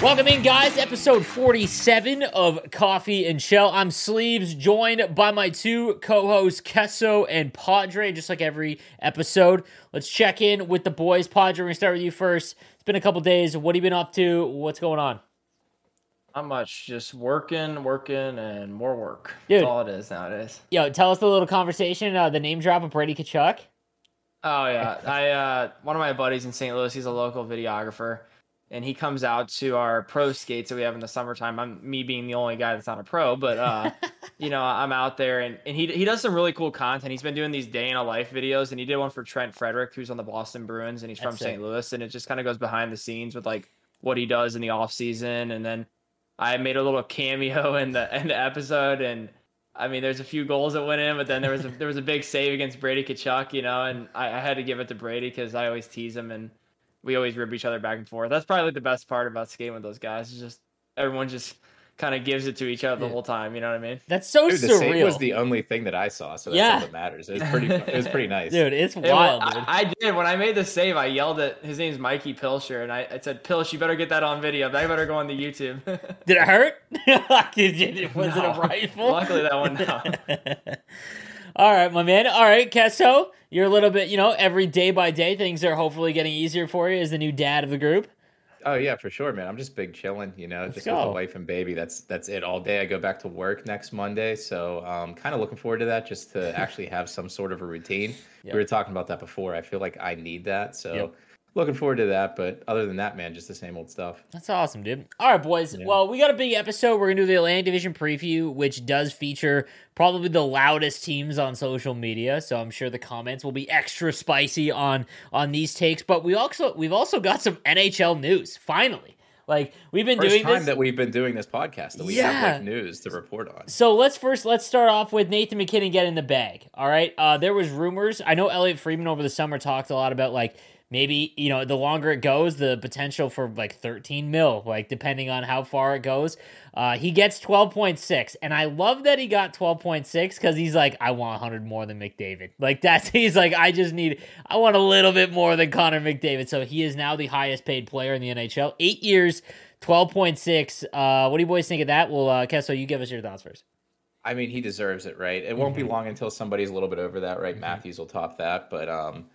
Welcome in, guys. Episode 47 of Coffee and Shell. I'm Sleeves, joined by my two co hosts, Kesso and Padre, just like every episode. Let's check in with the boys. Padre, we're going to start with you first. It's been a couple days. What have you been up to? What's going on? Not much, just working, working, and more work. Dude. That's all it is nowadays. Yo, tell us the little conversation, uh, the name drop of Brady Tkachuk. Oh yeah, I uh, one of my buddies in St. Louis, he's a local videographer, and he comes out to our pro skates that we have in the summertime. I'm me being the only guy that's not a pro, but uh, you know, I'm out there, and, and he he does some really cool content. He's been doing these day in a life videos, and he did one for Trent Frederic, who's on the Boston Bruins, and he's from That's St. Louis, and it just kind of goes behind the scenes with like what he does in the off season, and then I made a little cameo in the in the episode, and I mean, there's a few goals that went in, but then there was a, there was a big save against Brady Tkachuk, you know, and I, I had to give it to Brady because I always tease him and we always rib each other back and forth. That's probably the best part about skating with those guys. Is just everyone just kind of gives it to each other the Yeah. whole time. You know what I mean? That's so Dude, the save surreal. was the only thing that I saw, so that's Yeah. all that matters. It was pretty. It was pretty nice. Dude, it's It wa- wild, I, dude. I did when I made the save. I yelled at his name's Mikey Pilsher, and I, I said, "Pilsh, you better get that on video. I better go on the YouTube." Did it hurt? Did it- was it a rifle? Luckily, that one no. All right, my man. All right, Kesso, you're a little bit, you know, every day by day, things are hopefully getting easier for you as the new dad of the group. Oh yeah, for sure, man. I'm just big chilling, you know, just with the wife and baby. That's that's it all day. I go back to work next Monday, so um, kind of looking forward to that, just to actually have some sort of a routine. Yep. We were talking about that before. I feel like I need that, so Yep. Looking forward to that. But other than that, man, just the same old stuff. That's awesome, dude. All right, boys. Yeah. Well, we got a big episode. We're going to do the Atlantic Division preview, which does feature probably the loudest teams on social media. So I'm sure the comments will be extra spicy on on these takes. But we also we've also got some NHL news. Finally, like we've been First doing time this. that we've been doing this podcast that we Yeah. have like news to report on. So let's first let's start off with Nathan MacKinnon getting the bag. All right. Uh, there was rumors. I know Elliotte Friedman over the summer talked a lot about like maybe you know the longer it goes, the potential for like 13 mil, like depending on how far it goes. Uh, he gets 12.6, and I love that he got 12.6 because he's like, I want 100 more than McDavid. Like that's he's like, I just need, I want a little bit more than Connor McDavid. So he is now the highest paid player in the NHL. Eight years, 12.6. Uh, what do you boys think of that? Well, uh, Kesso, you give us your thoughts first. I mean, he deserves it, right? It won't Mm-hmm. be long until somebody's a little bit over that, right? Matthews will top that, but um,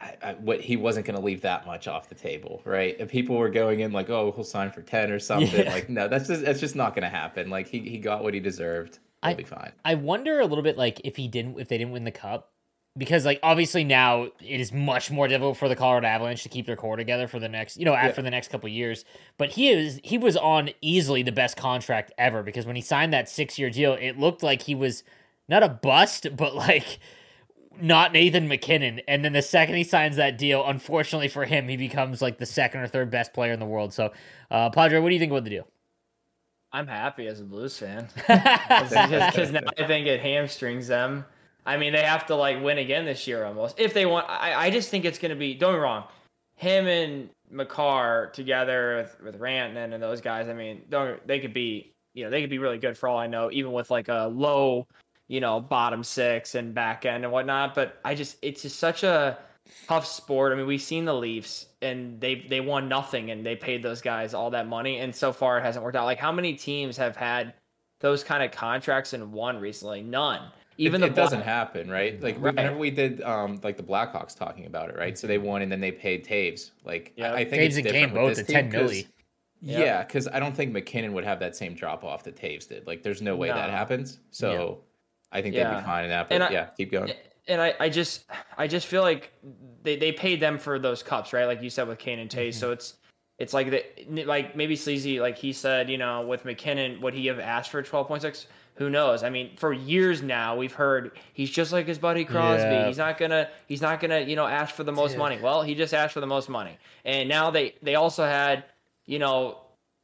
I, I, what he wasn't going to leave that much off the table, right? If people were going in like, oh, he'll sign for ten or something, Yeah. like, no, that's just that's just not going to happen. Like he he got what he deserved. He'll I- be fine. I wonder a little bit like if he didn't if they didn't win the cup because like obviously now it is much more difficult for the Colorado Avalanche to keep their core together for the next you know after the next couple years but he is he was on easily the best contract ever because when he signed that 6 year deal it looked like he was not a bust but like not Nathan MacKinnon and then the second he signs that deal unfortunately for him he becomes like the second or third best player in the world so uh Padre what do you think about the deal I'm happy as a Blues fan because now I think it hamstrings them. I mean, they have to like win again this year almost if they want. I, I just think it's going to be. Don't be wrong, him and Makar together with, with Rantanen and those guys. I mean, don't they could be you know they could be really good for all I know, even with like a low you know bottom six and back end and whatnot. But I just it's just such a tough sport. I mean, we've seen the Leafs and they they won nothing and they paid those guys all that money and so far it hasn't worked out. Like how many teams have had those kind of contracts and won recently? None. even it, the it doesn't Black- happen, right? Like Right. whenever we did, um, like the Blackhawks talking about it, right? So they won, and then they paid Toews. Like Yeah. I, I think Toews it's and different Kane with both this at 10 team 'cause- milli. Yep. Yeah, because I don't think MacKinnon would have that same drop off that Toews did. Like, there's no way that happens. So I think they'd be fine in that. But I- yeah, keep going. and I, I just I just feel like they, they paid them for those cups, right? Like you said with Kane and Toews. Mm-hmm. So it's it's like the like maybe Sleazy, like he said, you know, with MacKinnon, would he have asked for twelve point six? Who knows? I mean, for years now, we've heard he's just like his buddy Crosby. Yeah. He's not gonna he's not gonna you know ask for the most Dude. money. Well, he just asked for the most money, and now they they also had you know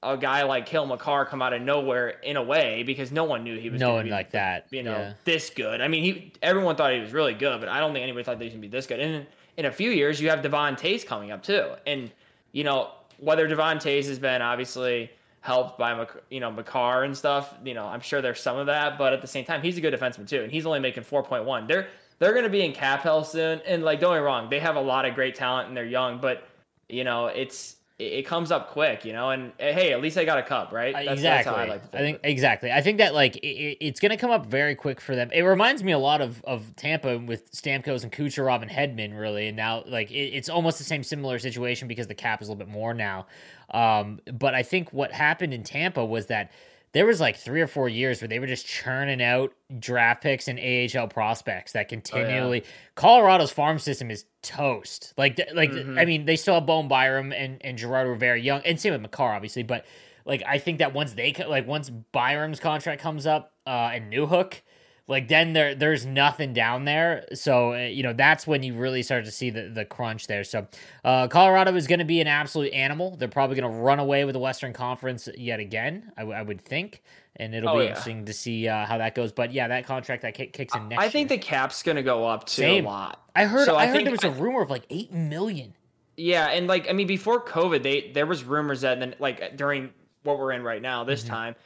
a guy like Cale Makar come out of nowhere in a way because no one knew he was No one be like that. you know, yeah. this good. I mean, he everyone thought he was really good, but I don't think anybody thought they was gonna be this good. And in, a few years, you have Devon Toews coming up too, and you know whether Devon Toews has been obviously helped by you know Makar and stuff. You know, I'm sure there's some of that, but at the same time, he's a good defenseman too, and he's only making 4.1. They're they're gonna be in cap hell soon, and like don't get me wrong, they have a lot of great talent and they're young, but you know it's. It it comes up quick, you know, and eh, hey, at least I got a cup, right? Uh, That's- that's exactly. how I like to I think exactly. I think that like it- it's going to come up very quick for them. It reminds me a lot of of Tampa with Stamkos and Kucherov and Hedman, really. And now like it, it's almost the same similar situation because the cap is a little bit more now. Um, but I think what happened in Tampa was that there was like three or four years where they were just churning out draft picks and AHL prospects that continually. Colorado's farm system is toast. Like, like Mhm. I mean, they still have Bowen Byram and and Girard were very young, and same with Makar, obviously. But like, I think that once they like once Byram's contract comes up uh, and Newhook. Like then there there's nothing down there, so uh, you know that's when you really start to see the, the crunch there. So uh, Colorado is going to be an absolute animal. They're probably going to run away with the Western Conference yet again. I, w- I would think, and it'll Oh, be yeah. interesting to see uh, how that goes. But yeah, that contract that kick, kicks in next. I think year. the cap's gonna go up too Same. a lot. I heard so I, I heard think- there was a I- rumor of like eight million. Yeah, and like I mean, before COVID, they there was rumors that then like during what we're in right now, this time,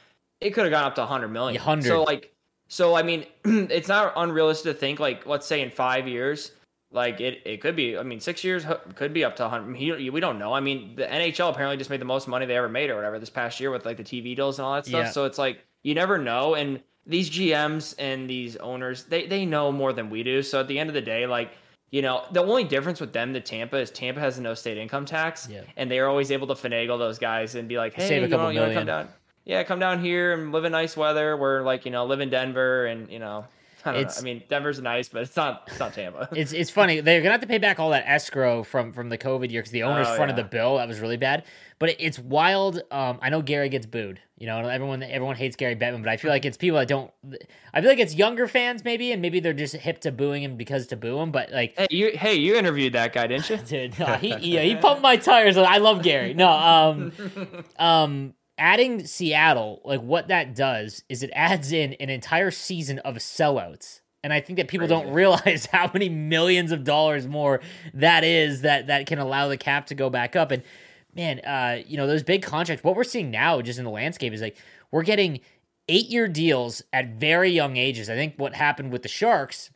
it could have gone up to 100 million. 100. So like, so I mean, it's not unrealistic to think like, let's say in five years, like it it could be. I mean, six years could be up to 100. He, we don't know. I mean, the NHL apparently just made the most money they ever made or whatever this past year with like the TV deals and all that stuff. Yeah. So it's like you never know, and these GMs and these owners, they they know more than we do. So at the end of the day, like. You know, the only difference with them to Tampa is Tampa has a no state income tax, Yeah. and they are always able to finagle those guys and be like, "Hey, Save a you, couple know, you wanna million. come down? Yeah, come down here and live in nice weather. We're like, you know, live in Denver, and you know, I don't It's- know. I mean, Denver's nice, but it's not. It's not Tampa. It's it's funny they're gonna have to pay back all that escrow from from the COVID year because the owners Oh, fronted yeah. the bill. That was really bad. But it, it's wild. Um, I know Gary gets booed. You know, everyone everyone hates Gary Bettman, but I feel like it's people that don't. I feel like it's younger fans maybe, and maybe they're just hip to booing him because to boo him. But like, hey, you, hey, you interviewed that guy, didn't you? dude, no, he he, he pumped my tires. I love Gary. No, um, um, adding Seattle, like what that does is it adds in an entire season of sellouts. And I think that people don't realize how many millions of dollars more that is that that can allow the cap to go back up. And man, uh, you know, those big contracts, what we're seeing now just in the landscape is like we're getting eight year deals at very young ages. I think what happened with the Sharks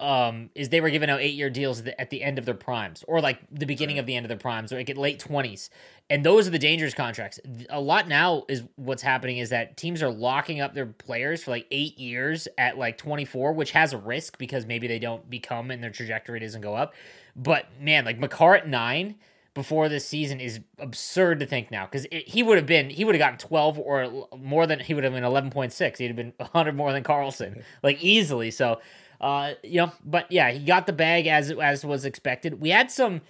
um, is they were giving out eight year deals at the, end of their primes or like the beginning of the end of their primes or like at late 20s. And those are the dangerous contracts. A lot now is what's happening is that teams are locking up their players for like eight years at like 24, which has a risk because maybe they don't become and their trajectory doesn't go up. But man, like Makar at nine before this season is absurd to think now because he would have been he would have gotten 12 or more than he would have been 11.6 he'd have been 100 more than karlsson like easily so uh you know but yeah he got the bag as as was expected we had some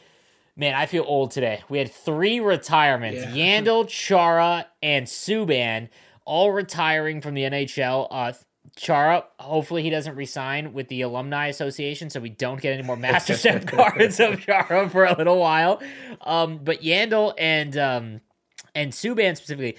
man i feel old today we had three retirements Yeah. yandle chara and subban all retiring from the nhl uh Chara, hopefully he doesn't resign with the alumni association, so we don't get any more master step cards of Chara for a little while. Um, but Yandle and um, and Subban specifically,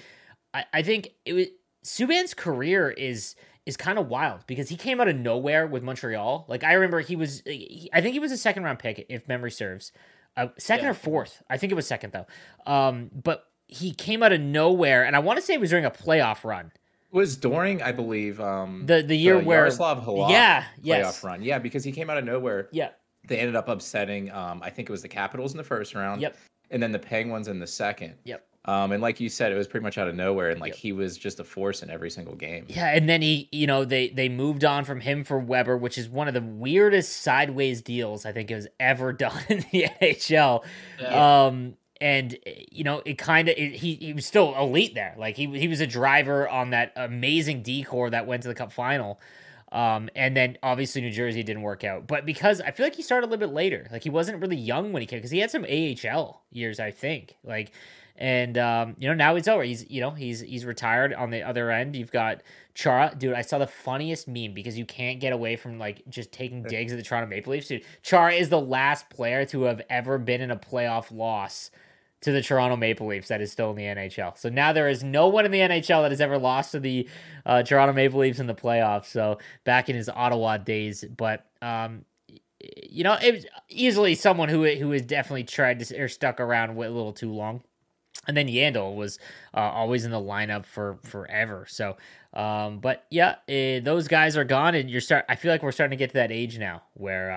I, I think it was Subban's career is is kind of wild because he came out of nowhere with Montreal. Like I remember he was, he, I think he was a second round pick if memory serves, uh, second Yeah. or fourth. I think it was second though. Um, but he came out of nowhere, and I want to say it was during a playoff run. It Was during, I believe, um, The- the year where- Jaroslav Halak Yeah, playoff yes. run. Yeah, because he came out of nowhere. Yeah. They ended up upsetting. Um, I think it was the Capitals in the first round. Yep. And then the Penguins in the second. Yep. Um, and like you said, it was pretty much out of nowhere, and like yep. he was just a force in every single game. Yeah, and then he, you know, they they moved on from him for Weber, which is one of the weirdest sideways deals I think has ever done in the NHL. Yeah. Um, and you know, it kind of he he was still elite there. Like he he was a driver on that amazing decor that went to the Cup final. Um, and then obviously New Jersey didn't work out, but because I feel like he started a little bit later, like he wasn't really young when he came because he had some AHL years, I think. Like and um, you know now he's over. He's you know he's he's retired. On the other end, you've got Chara, dude. I saw the funniest meme because you can't get away from like just taking digs at the Toronto Maple Leafs. Dude, Chara is the last player to have ever been in a playoff loss to the Toronto Maple Leafs that is still in the NHL. So now there is no one in the NHL that has ever lost to the uh, Toronto Maple Leafs in the playoffs. So back in his Ottawa days, but um, you know, it was easily someone who who has definitely tried to or stuck around a little too long. And then Yandle was uh, always in the lineup for forever. So, um, but yeah, eh, those guys are gone, and you're start. I feel like we're starting to get to that age now where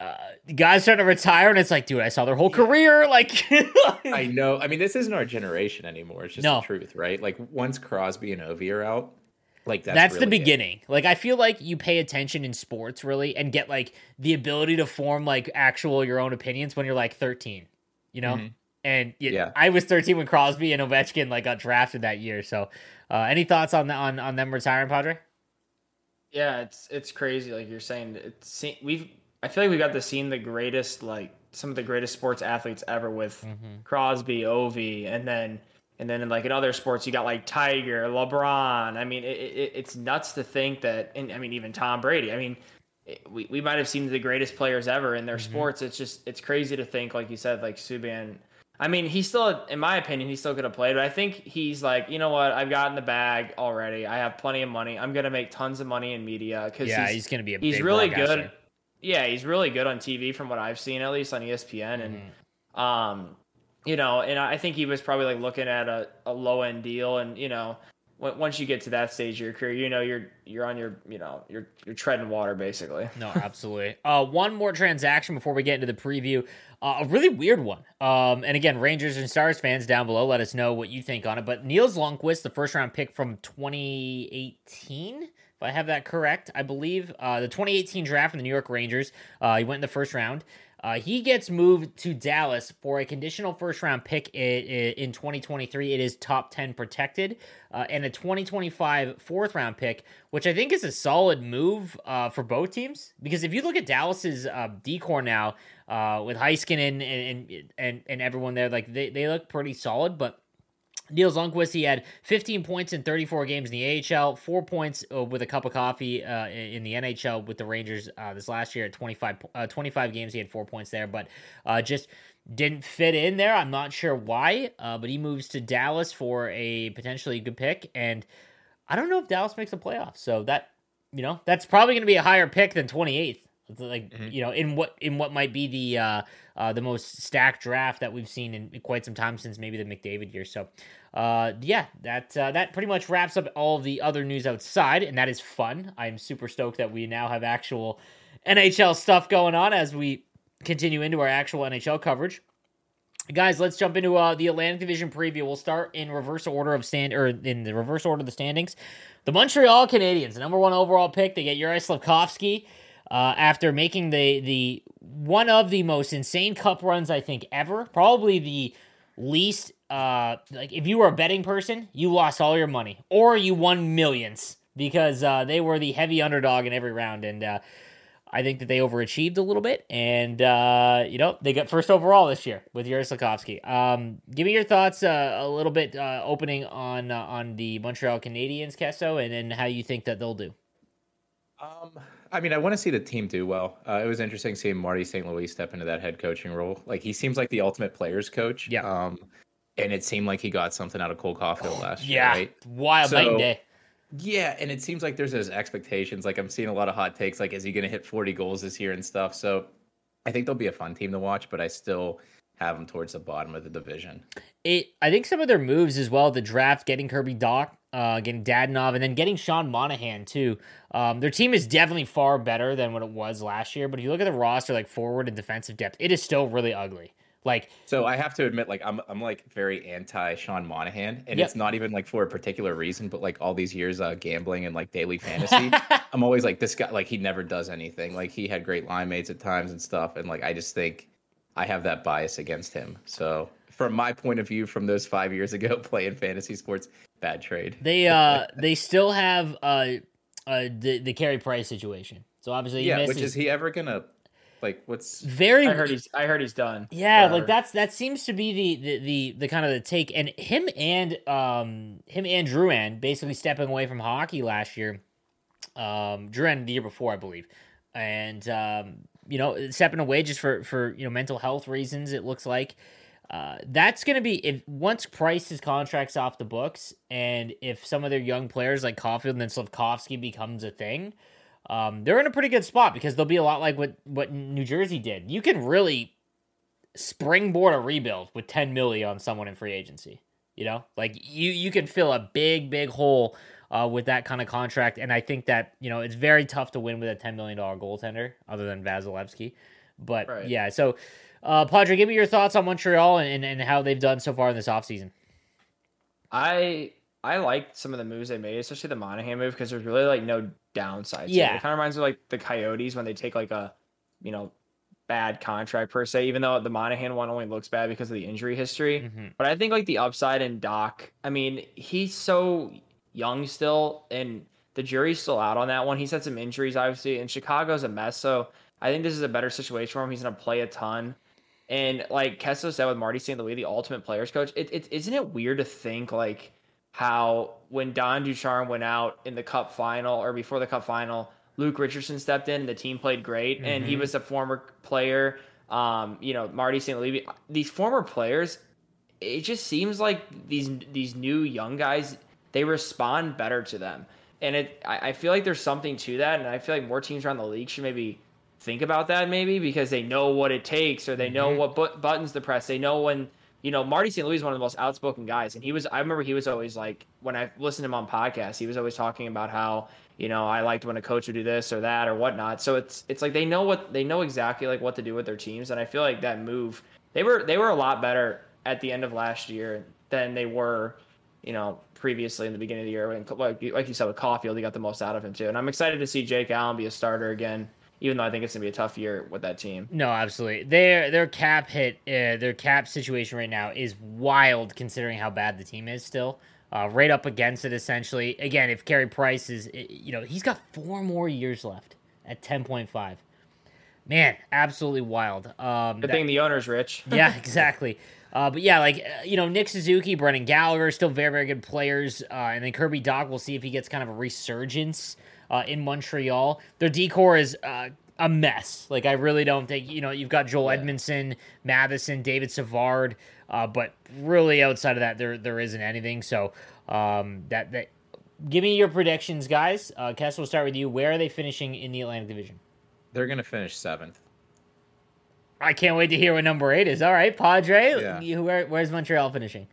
uh, uh, guys starting to retire, and it's like, dude, I saw their whole career. Like, I know. I mean, this isn't our generation anymore. It's just no. the truth, right? Like, once Crosby and Ovi are out, like that's, that's really the beginning. It. Like I feel like you pay attention in sports really and get like the ability to form like actual your own opinions when you're like 13. You know? Mm-hmm. And yeah, I was 13 when Crosby and Ovechkin like got drafted that year. So, uh, any thoughts on the, on on them retiring, Padre? Yeah, it's it's crazy. Like you're saying, it's we've I feel like we got to see the greatest like some of the greatest sports athletes ever with mm-hmm. Crosby, Ovi, and then and then in like in other sports you got like Tiger, LeBron. I mean, it, it, it's nuts to think that. And I mean, even Tom Brady. I mean, we, we might have seen the greatest players ever in their mm-hmm. sports. It's just it's crazy to think, like you said, like Subban I mean, he's still, in my opinion, he still could have played, but I think he's like, you know what? I've gotten the bag already. I have plenty of money. I'm gonna make tons of money in media because yeah, he's, he's, gonna be a he's really good. Yeah, he's really good on TV from what I've seen, at least on ESPN, mm-hmm. and um, you know, and I think he was probably like looking at a, a low end deal, and you know, once you get to that stage of your career, you know you're you're on your you know you're you're treading water basically. No, absolutely. uh, one more transaction before we get into the preview. Uh, a really weird one. Um, and again, Rangers and Stars fans down below, let us know what you think on it. But Nils Lundkvist, the first round pick from 2018, if I have that correct, I believe uh, the 2018 draft from the New York Rangers. Uh, he went in the first round. Uh, he gets moved to Dallas for a conditional first round pick in, in 2023. It is top 10 protected, uh, and a 2025 fourth round pick, which I think is a solid move uh, for both teams. Because if you look at Dallas's uh, decor now uh, with Heiskanen and, and and and everyone there, like they, they look pretty solid, but Nils Lundkvist, he had 15 points in 34 games in the AHL, four points uh, with a cup of coffee uh, in the NHL with the Rangers uh, this last year at 25, uh, 25 games. He had four points there, but uh, just didn't fit in there. I'm not sure why, uh, but he moves to Dallas for a potentially good pick. And I don't know if Dallas makes the playoffs. So that, you know, that's probably going to be a higher pick than 28th like mm-hmm. you know in what in what might be the uh, the most stacked draft that we've seen in quite some time since maybe the McDavid year. So uh, yeah, that uh, that pretty much wraps up all the other news outside, and that is fun. I'm super stoked that we now have actual NHL stuff going on as we continue into our actual NHL coverage. Guys, let's jump into uh, the Atlantic Division preview. We'll start in reverse order of stand or in the reverse order of the standings. The Montreal Canadiens, number one overall pick, they get Yuri Slafkovsky uh, after making the the one of the most insane cup runs I think ever. Probably the least uh, like if you were a betting person, you lost all your money or you won millions because uh, they were the heavy underdog in every round and. Uh, I think that they overachieved a little bit, and uh, you know they got first overall this year with Yuri Slafkovsky. Um, give me your thoughts uh, a little bit uh, opening on uh, on the Montreal Canadiens, Kesso, and then how you think that they'll do. Um, I mean, I want to see the team do well. Uh, it was interesting seeing Marty St. Louis step into that head coaching role. Like he seems like the ultimate players coach. Yeah. Um, and it seemed like he got something out of Cole Caufield last yeah. year. Yeah, wild so, day. Yeah, and it seems like there's those expectations. Like I'm seeing a lot of hot takes. Like, is he going to hit 40 goals this year and stuff? So I think they'll be a fun team to watch. But I still have them towards the bottom of the division. It. I think some of their moves as well. The draft, getting Kirby Dach, uh, getting Dadonov, and then getting Sean Monahan too. Um, their team is definitely far better than what it was last year. But if you look at the roster, like forward and defensive depth, it is still really ugly. Like, So I have to admit, like I'm I'm like very anti Sean Monahan, and Yep. it's not even like for a particular reason, but like all these years uh, gambling and like daily fantasy, I'm always like this guy. Like he never does anything. Like he had great line mates at times and stuff, and like I just think I have that bias against him. So from my point of view, from those five years ago playing fantasy sports, bad trade. they uh they still have uh uh the the Carey Price situation. So obviously, he yeah, missed which his- is he ever gonna like? What's very I heard he's I heard he's done. Yeah, forever. like that's that seems to be the, the the the kind of the take, and him and um him and Drouin basically stepping away from hockey last year. Um, Drouin the year before, I believe, and um, you know, stepping away just for for you know mental health reasons. It looks like. Uh, that's going to be if once Price's contract's off the books, and if some of their young players like Caufield and then Slafkovsky becomes a thing, um, they're in a pretty good spot because they'll be a lot like what what New Jersey did. You can really springboard a rebuild with 10 million on someone in free agency. You know, like you you can fill a big big hole uh, with that kind of contract, and I think that you know it's very tough to win with a 10 million dollar goaltender other than Vasilevskiy. But Right. yeah, so uh, Padre, give me your thoughts on Montreal and, and, and how they've done so far in this offseason. I I liked some of the moves they made, especially the Monahan move, because there's really like no downside. to it. Yeah. it kind of reminds me of like the Coyotes when they take like a, you know, bad contract per se. Even though the Monahan one only looks bad because of the injury history, Mhm. but I think like the upside in Dach. I mean, he's so young still, and the jury's still out on that one. He's had some injuries, obviously, and Chicago's a mess. So I think this is a better situation for him. He's gonna play a ton. And like Kessler said with Marty St. Louis, the ultimate players coach, it, it isn't it weird to think like how when Don Ducharme went out in the cup final or before the cup final, Luke Richardson stepped in, the team played great, and he Mhm. was a former player. Um, you know, Marty St. Louis, these former players, it just seems like these these new young guys, they respond better to them. And it I, I feel like there's something to that, and I feel like more teams around the league should maybe think about that maybe because they know what it takes or they know Mhm. what but- buttons to press. They know when you know Marty St. Louis is one of the most outspoken guys, and he was. I remember he was always like when I listened to him on podcasts, he was always talking about how you know I liked when a coach would do this or that or whatnot. So it's it's like they know what they know exactly like what to do with their teams, and I feel like that move they were they were a lot better at the end of last year than they were you know, previously in the beginning of the year. When, like, you- like you said with Caufield, he got the most out of him too. And I'm excited to see Jake Allen be a starter again, even though I think it's gonna be a tough year with that team. No, absolutely. Their their cap hit, uh, their cap situation right now is wild considering how bad the team is still. Uh, right up against it, essentially. Again, if Carey Price is, uh, you know, he's got four more years left at ten point five. Man, absolutely wild. Um, Good that- thing the owner's rich. yeah, exactly. Uh, but yeah, like uh, you know, Nick Suzuki, Brendan Gallagher, still very very good players, uh, and then Kirby Dach. We'll see if he gets kind of a resurgence uh, in Montreal. Their decor is uh, a mess. Like I really don't think you know you've got Joel Edmundson, Matheson, David Savard, uh, but really outside of that, there there isn't anything. So um, that that give me your predictions, guys. Uh, Kess, we'll start with you. Where are they finishing in the Atlantic Division? They're gonna finish seventh. I can't wait to hear what number eight is. All right, Padre, Yeah. you, where, where's Montreal finishing?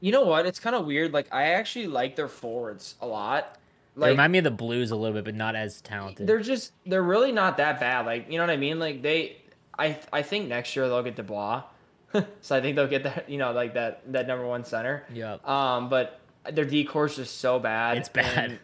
You know what? It's kind of weird. Like I actually like their forwards a lot. They remind me of the Blues a little bit, but not as talented. they're just they're really not that bad. Like you know what I mean? Like they, I I think next year they'll get Dubois. so I think they'll get that you know like that that number one center. Yep. Um, but their decor's just so bad. It's bad. And,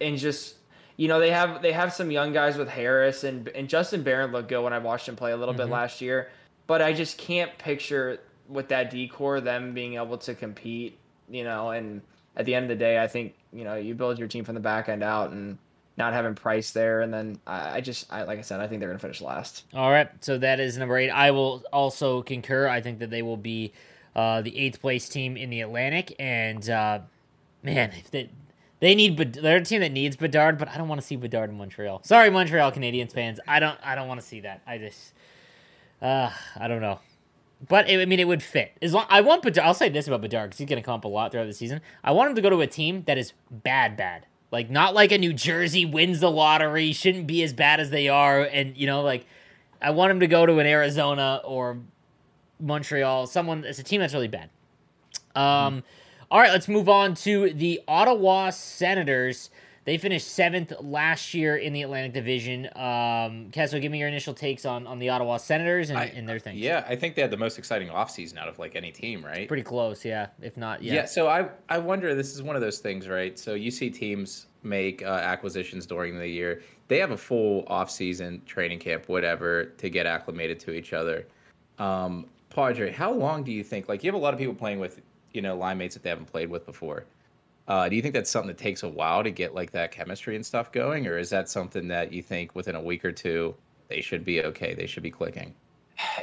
and just you know they have they have some young guys with Harris and and Justin Barron looked good when I watched him play a little Mhm. bit last year. But I just can't picture with that decor them being able to compete. You know, and at the end of the day, I think you know you build your team from the back end out and not having Price there, and then I, I just I like I said I think they're gonna finish last. All right, so that is number eight. I will also concur. I think that they will be uh, the eighth place team in the Atlantic, and uh, man, if they they need they're a team that needs Bedard, but I don't want to see Bedard in Montreal. Sorry, Montreal Canadiens fans. I don't I don't want to see that. I just uh, I don't know. But I mean, it would fit. As long I want Bedard. I'll say this about Bedard because he's going to come up a lot throughout the season. I want him to go to a team that is bad, bad. Like not like a New Jersey wins the lottery, shouldn't be as bad as they are, and you know, like I want him to go to an Arizona or Montreal, someone. It's a team that's really bad. Um, all right, let's move on to the Ottawa Senators. They finished seventh last year in the Atlantic Division. Um, Kessel, give me your initial takes on, on the Ottawa Senators and, I- and their things. Yeah, I think they had the most exciting offseason out of like any team, right? Pretty close, yeah. If not, yeah. Yeah. so I I wonder this is one of those things, right? So you see teams make uh, acquisitions during the year. They have a full off-season training camp, whatever, to get acclimated to each other. Um, Padre, how long do you think? Like, you have a lot of people playing with, you know, line mates that they haven't played with before. Uh, do you think that's something that takes a while to get like that chemistry and stuff going, or is that something that you think within a week or two they should be okay? They should be clicking.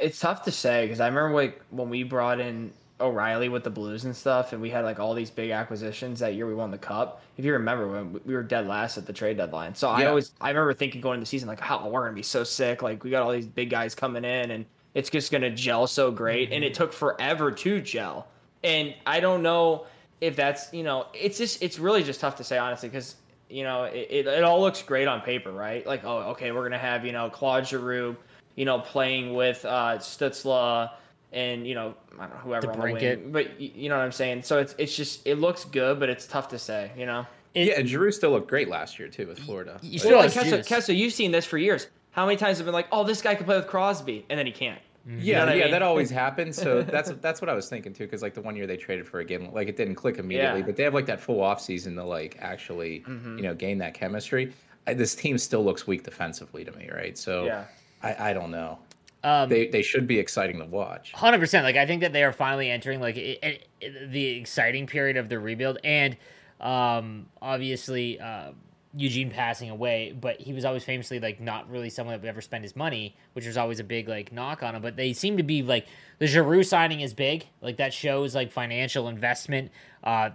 It's tough to say because I remember like when we brought in O'Reilly with the Blues and stuff, and we had like all these big acquisitions that year we won the cup. If you remember when we were dead last at the trade deadline, so I always I remember thinking going into the season like, how we're gonna be so sick. Like we got all these big guys coming in, and it's just gonna gel so great. And it took forever to gel. And I don't know if that's you know it's just it's really just tough to say honestly because you know it, it, it all looks great on paper, right? Like oh okay we're gonna have you know Claude Giroux you know, playing with uh, Stützle and you know, I don't know whoever on the DeBrincat. wing. But y- you know what I'm saying. So it's it's just it looks good, but it's tough to say. You know. It- yeah, and Giroux still looked great last year too with Florida. You Like- still like Kessa, juice. Kessa, you've seen this for years. How many times have been like, oh, this guy could play with Crosby, and then he can't. Yeah, know what I yeah, mean? that always happens. So that's that's what I was thinking too. Because like the one year they traded for a game, like it didn't click immediately, Yeah. but they have like that full off season to like actually you know gain that chemistry. I, this team still looks weak defensively to me, right? So Yeah. I, I don't know. Um, They they should be exciting to watch. Hundred percent. Like I think that they are finally entering like it, it, it- the exciting period of the rebuild, and um, obviously uh, Eugene passing away, but he was always famously like not really someone that would ever spend his money, which was always a big like knock on him. But they seem to be like the Giroux signing is big, like that shows like financial investment. Uh,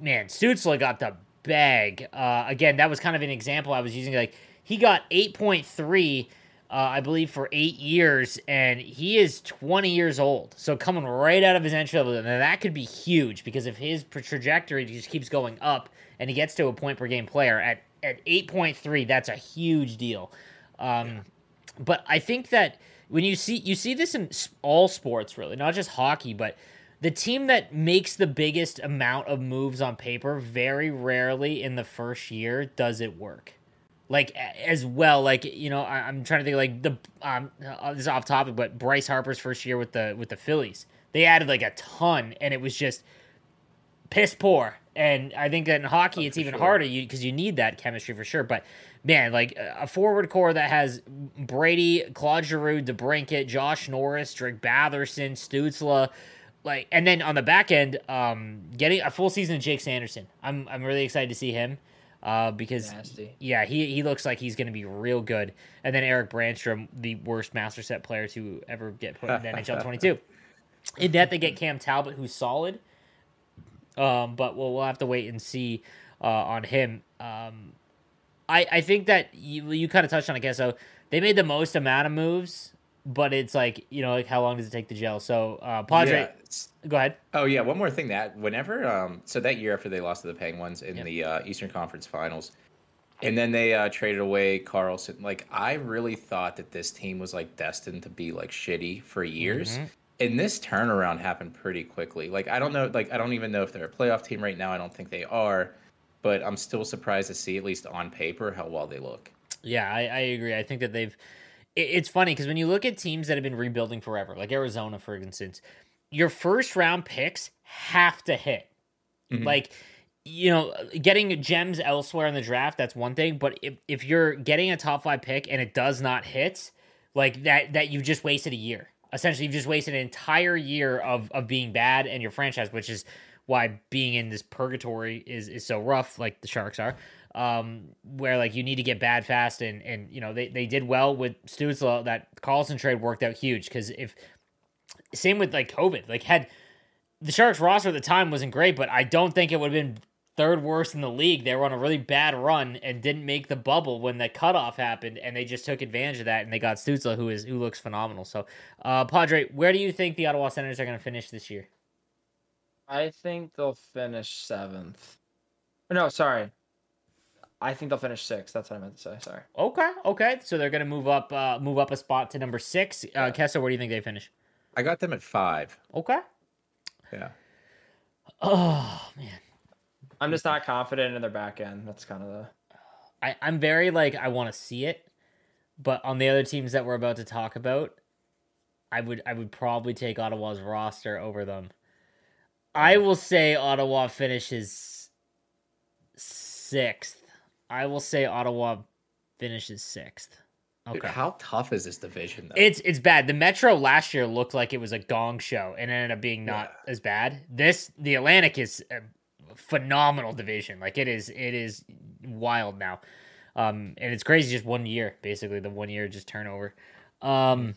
man, Stützle got the bag. Uh, again, that was kind of an example I was using. Like he got eight point three uh, I believe, for eight years, and he is 20 years old. So coming right out of his entry level, and that could be huge because if his trajectory just keeps going up and he gets to a point per game player at, at 8.3, that's a huge deal. Um, But I think that when you see you see this in all sports, really, not just hockey, but the team that makes the biggest amount of moves on paper very rarely in the first year does it work. Like as well like you know I, i'm trying to think like the um uh, this is off topic but bryce harper's first year with the with the phillies they added like a ton and it was just piss poor and i think that in hockey it's even sure. harder because you need that chemistry for sure but man like a forward core that has brady claude giroux debrincat josh norris drake batherson stützle like and then on the back end um getting a full season of jake sanderson i'm i'm really excited to see him uh because Nasty. yeah, he he looks like he's going to be real good. And then Erik Brännström, the worst master set player to ever get put in the NHL 22. In that they get Cam Talbot, who's solid. Um, but we'll we'll have to wait and see uh, on him. Um, I I think that you you kind of touched on it, guess so. They made the most amount of moves, but it's like you know like how long does it take to gel? So uh, Padre, Yeah, go ahead. Oh yeah, one more thing that whenever um so that year after they lost to the Penguins in Yep. the uh, Eastern Conference Finals, and then they uh, traded away Karlsson. Like I really thought that this team was like destined to be like shitty for years. Mhm. And this turnaround happened pretty quickly. Like I don't know, like I don't even know if they're a playoff team right now. I don't think they are, but I'm still surprised to see at least on paper how well they look. Yeah, I, I agree. I think that they've. it- It's funny because when you look at teams that have been rebuilding forever, like Arizona, for instance, your first round picks have to hit. Mhm. Like, you know, getting gems elsewhere in the draft, that's one thing. But if, if you're getting a top five pick and it does not hit, like that, that you've just wasted a year. Essentially, you've just wasted an entire year of, of being bad and your franchise, which is why being in this purgatory is, is so rough, like the Sharks are um, where like you need to get bad fast and and you know they, they did well with Stützle. That Karlsson trade worked out huge because if same with like COVID. Like had the Sharks roster at the time wasn't great but I don't think it would have been third worst in the league they were on a really bad run and didn't make the bubble when the cutoff happened and they just took advantage of that and they got Stützle who is who looks phenomenal so uh Padre where do you think the Ottawa Senators are going to finish this year I think they'll finish seventh. No, sorry. I think they'll finish sixth. That's what I meant to say. Sorry. okay okay so they're going to move up uh move up a spot to number six uh Kessler where do you think they finish I got them at five. okay Yeah. Oh man, I'm just not confident in their back end. That's kind of the. I, I'm very like I want to see it, but on the other teams that we're about to talk about, I would I would probably take Ottawa's roster over them. I will say Ottawa finishes sixth. I will say Ottawa finishes sixth. Dude, how tough is this division? Though? It's it's bad. The Metro last year looked like it was a gong show and ended up being not Yeah. as bad. This the Atlantic is a phenomenal division. Like it is it is wild now. Um and it's crazy just one year, basically the one year just turnover. Um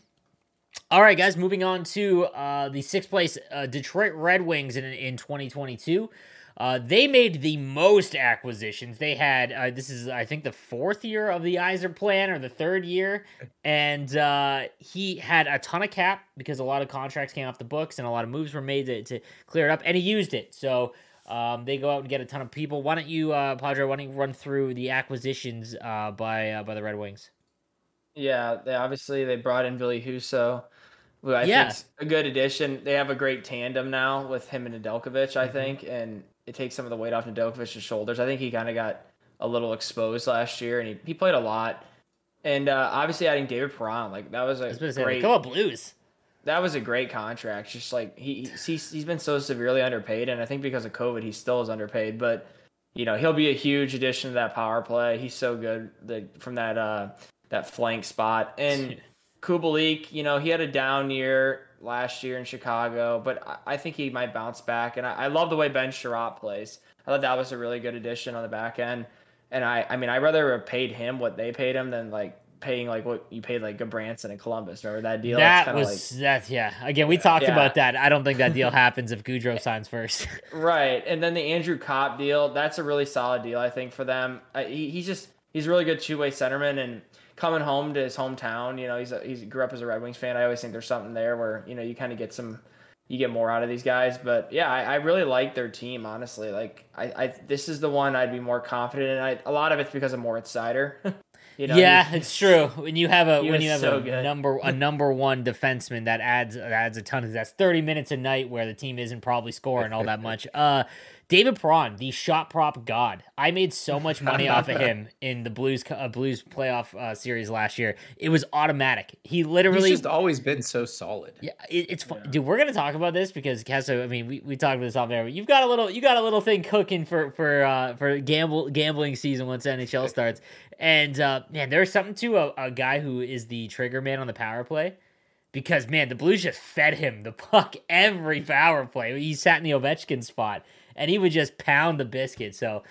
all right, guys, moving on to uh, the sixth place uh, Detroit Red Wings in in 2022. Uh, they made the most acquisitions. They had uh, this is I think the fourth year of the Yzer plan or the third year, and uh, he had a ton of cap because a lot of contracts came off the books and a lot of moves were made to, to clear it up, and he used it. So um, they go out and get a ton of people. Why don't you, uh, Padre? Why don't you run through the acquisitions uh, by uh, by the Red Wings? Yeah, they obviously they brought in Ville Husso, who I Yeah. think's a good addition. They have a great tandem now with him and Nedeljkovic, I Mhm. think, and it takes some of the weight off Nedeljkovic's shoulders. I think he kind of got a little exposed last year, and he, he played a lot. And uh, obviously adding David Perron, like that was a was to say, great come on, Blues. That was a great contract. Just like he he's, he's been so severely underpaid, and I think because of COVID, he still is underpaid. But you know, he'll be a huge addition to that power play. He's so good the, from that uh that flank spot. And Kubalik, you know, he had a down year last year in Chicago, but I, I think he might bounce back. And I, I love the way Ben Chiarot plays. I thought that was a really good addition on the back end. And I, I mean, I'd rather have paid him what they paid him than like paying like what you paid like Gudbranson and Columbus. Remember that deal? That was that yeah. Again, we talked Yeah. about that. I don't think that deal happens if Gaudreau signs first. Right, and then the Andrew Copp deal, that's a really solid deal, I think, for them. Uh, he, he's just he's a really good two way centerman, and coming home to his hometown, you know, he's a, he's grew up as a Red Wings fan. I always think there's something there where you know you kind of get some, you get more out of these guys. But yeah, I, I really like their team, honestly. Like I, I this is the one I'd be more confident in. I, a lot of it's because of Moritz Seider. you know, yeah, it's true. When you have a when you have so a good. number a number one defenseman that adds adds a ton of that's thirty minutes a night where the team isn't probably scoring all that much. Uh David Perron, the shot prop god. I made so much money off of him in the Blues uh, Blues playoff uh, series last year. It was automatic. He He's literally just always been so solid. Yeah, it, it's fun, dude. We're gonna talk about this because Kesso. I mean, we, we talked about this off there. But you've got a little, you got a little thing cooking for for uh, for gamble gambling season once NHL starts. And uh, man, there's something to a, a guy who is the trigger man on the power play because man, the Blues just fed him the puck every power play. He sat in the Ovechkin spot and he would just pound the biscuit. So,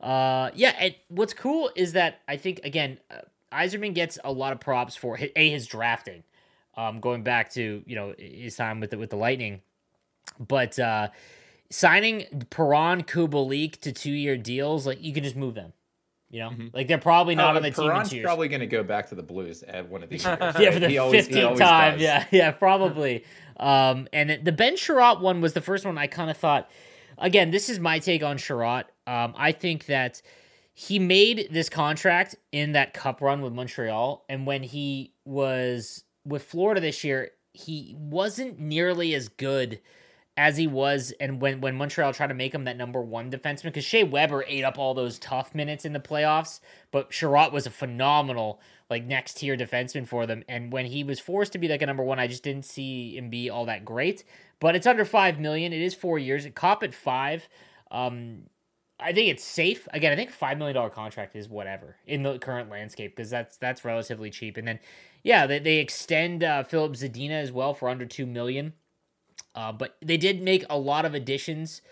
uh, yeah. And what's cool is that I think again, uh, Yzerman gets a lot of props for hi- a his drafting um, going back to you know his time with the, with the Lightning, but uh, signing Perron Kubalik to two year deals, like you can just move them. You know, Mhm. like they're probably not Oh, on the team Perron's two years. probably going to go back to the Blues at one of these years. yeah, for the He fifteenth time. does. Yeah, yeah, probably. um, and the Ben Chiarot one was the first one I kind of thought. Again, this is my take on Chiarot. Um, I think that he made this contract in that cup run with Montreal, and when he was with Florida this year, he wasn't nearly as good as he was and when when Montreal tried to make him that number one defenseman because Shea Weber ate up all those tough minutes in the playoffs, but Chiarot was a phenomenal like next tier defenseman for them. And when he was forced to be like a number one, I just didn't see him be all that great. But it's under five million. It is four years. It cop at five. Um, I think it's safe. Again, I think five million dollar contract is whatever in the current landscape because that's that's relatively cheap. And then, yeah, they, they extend uh, Filip Zadina as well for under two million. Uh, but they did make a lot of additions.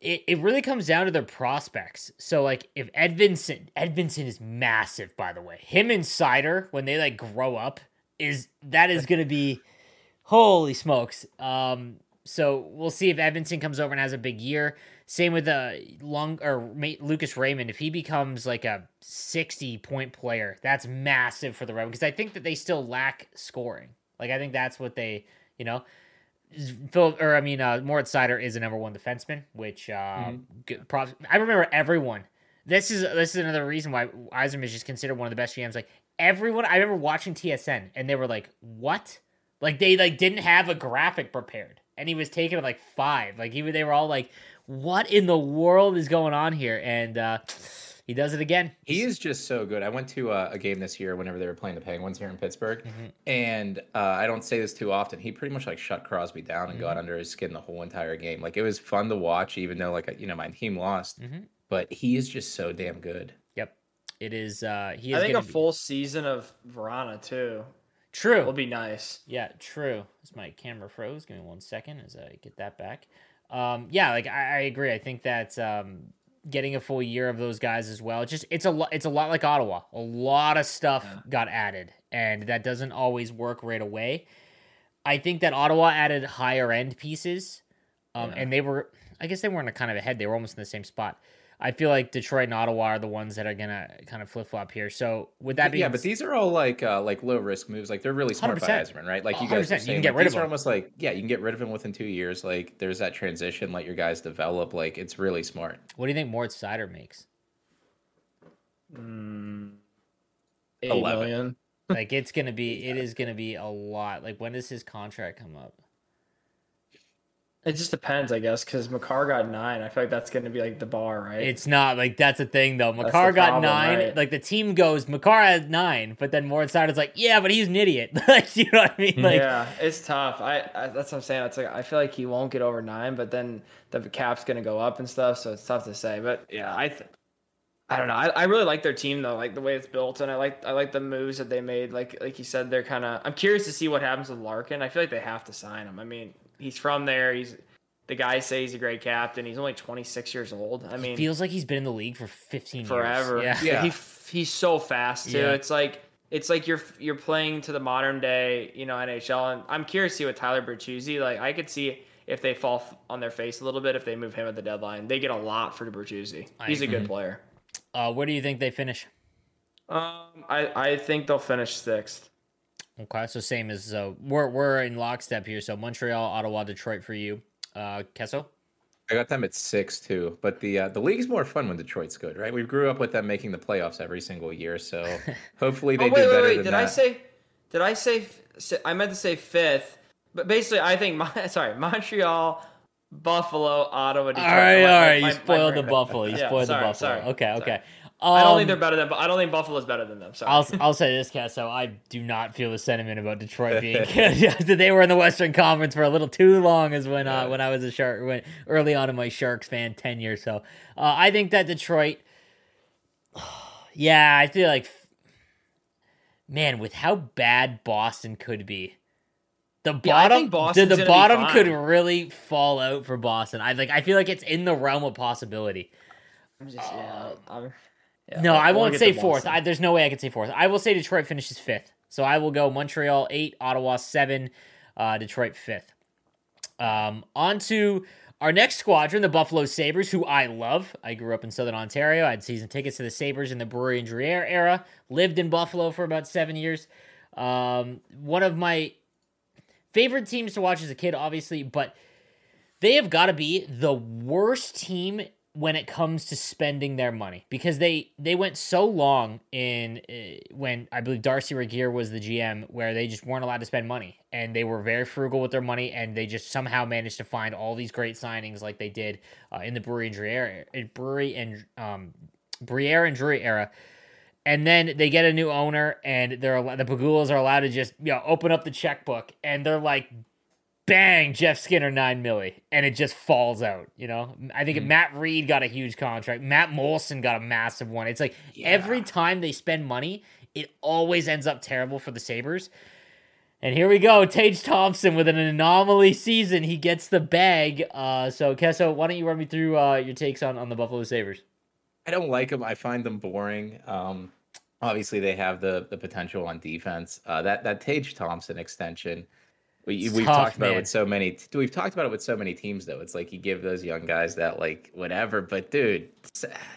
It, it really comes down to their prospects. So like if Edvinsson Edvinsson is massive by the way. Him and Seider when they like grow up is that is going to be holy smokes. Um so we'll see if Edvinsson comes over and has a big year. Same with uh long or Lucas Raymond if he becomes like a 60 point player. That's massive for the Red because I think that they still lack scoring. Like I think that's what they, you know, Phil or I mean, uh, Moritz Seider is a number one defenseman, which uh, good props. I remember everyone. This is this is another reason why Yzerman is just considered one of the best GMs. Like everyone, I remember watching TSN and they were like, "What?" Like they like didn't have a graphic prepared, and he was taking it like five. Like even they were all like, "What in the world is going on here?" And uh, he does it again. He is just so good. I went to uh, a game this year whenever they were playing the Penguins here in Pittsburgh, mm-hmm. and uh, I don't say this too often. He pretty much like shut Crosby down and mm-hmm. got under his skin the whole entire game. Like it was fun to watch, even though like you know my team lost. Mm-hmm. But he is just so damn good. Yep, it is. Uh, he. Is I think a be... full season of Vrana too. True. Will be nice. Yeah, true. As my camera froze. Give me one second as I get that back. Um, yeah, like I, I agree. I think that um, getting a full year of those guys as well. It's just it's a lot. It's a lot like Ottawa. A lot of stuff yeah. got added, and that doesn't always work right away. I think that Ottawa added higher end pieces, um, yeah. and they were. I guess they weren't a kind of ahead. They were almost in the same spot. I feel like Detroit and Ottawa are the ones that are gonna kind of flip flop here. So with that being, yeah, but these are all like uh, like low risk moves. Like they're really smart 100%. by Yzerman, right? Like you guys, saying, you can get rid of them. almost like yeah, you can get rid of them within two years. Like there's that transition. Let your guys develop. Like it's really smart. What do you think Moritz Seider makes? Mm, eight 11. million. like it's gonna be, it is gonna be a lot. Like when does his contract come up? It just depends, I guess, because Makar got nine. I feel like that's going to be like the bar, right? It's not like that's the thing though. Makar got problem, nine. Right? Like the team goes, Makar has nine, but then Moritz is like, yeah, but he's an idiot. like you know what I mean? Like, yeah, it's tough. I, I, that's what I'm saying. It's like I feel like he won't get over nine, but then the cap's going to go up and stuff, so it's tough to say. But yeah, I. Th- I don't know. I, I really like their team though, like the way it's built, and I like I like the moves that they made. Like like you said, they're kind of. I'm curious to see what happens with Larkin. I feel like they have to sign him. I mean, he's from there. He's the guys say he's a great captain. He's only 26 years old. I mean, feels like he's been in the league for 15 forever. Years. Yeah, yeah. He, he's so fast too. Yeah. It's like it's like you're you're playing to the modern day, you know, NHL. And I'm curious to see what Tyler Bertuzzi like. I could see if they fall on their face a little bit if they move him at the deadline. They get a lot for Bertuzzi. He's a good player. Uh, where do you think they finish? Um, I I think they'll finish sixth. Okay, so same as uh, we're we're in lockstep here. So Montreal, Ottawa, Detroit for you. Uh, Kesso? I got them at six too, but the uh, the league's more fun when Detroit's good, right? We grew up with them making the playoffs every single year, so hopefully they oh, wait, do better wait, wait. than did that. I say? Did I say? I meant to say fifth, but basically, I think my sorry, Montreal, Buffalo, Ottawa, Detroit. All right, all right. you spoiled the Buffalo. You yeah, spoiled sorry, the Buffalo. Sorry, okay, sorry. okay. Um, I don't think they're um, better than. But I don't think Buffalo's better than them. Sorry. I'll I'll say this, Cass. So I do not feel the sentiment about Detroit being that they were in the Western Conference for a little too long. As when uh, when I was a shark, when early on in my Sharks fan tenure. So uh, I think that Detroit. Yeah, I feel like, man, with how bad Boston could be, the bottom, yeah, the, the bottom could really fall out for Boston. I like. I feel like it's in the realm of possibility. I'm just yeah. I'm, yeah, no, I, won't say fourth. I, there's no way I can say fourth. I will say Detroit finishes fifth. So I will go Montreal eight, Ottawa seven, uh, Detroit fifth. Um, on to our next squadron, the Buffalo Sabres, who I love. I grew up in Southern Ontario. I had season tickets to the Sabres in the Briere and Drury era. Lived in Buffalo for about seven years. Um, one of my favorite teams to watch as a kid, obviously, but they have got to be the worst team when it comes to spending their money because they they went so long in uh, when I believe Darcy Regier was the GM where they just weren't allowed to spend money and they were very frugal with their money and they just somehow managed to find all these great signings like they did uh, in the Briere and Drury era, Briere and um, Briere and Drury era. And then they get a new owner, and they're the Pegulas are allowed to just you know open up the checkbook, and they're like bang, Jeff Skinner nine milli, and it just falls out. You know, I think mm. Matt Read got a huge contract. Matt Moulson got a massive one. It's like yeah. every time they spend money, it always ends up terrible for the Sabres. And here we go, Tage Thompson with an anomaly season. He gets the bag. Uh, so, Kesso, why don't you run me through uh, your takes on, on the Buffalo Sabres? I don't like them. I find them boring. Um, obviously, they have the the potential on defense. Uh, that that Tage Thompson extension we, we've tough, talked about man. it with so many. We've talked about it with so many teams, though. It's like you give those young guys that like whatever, but dude,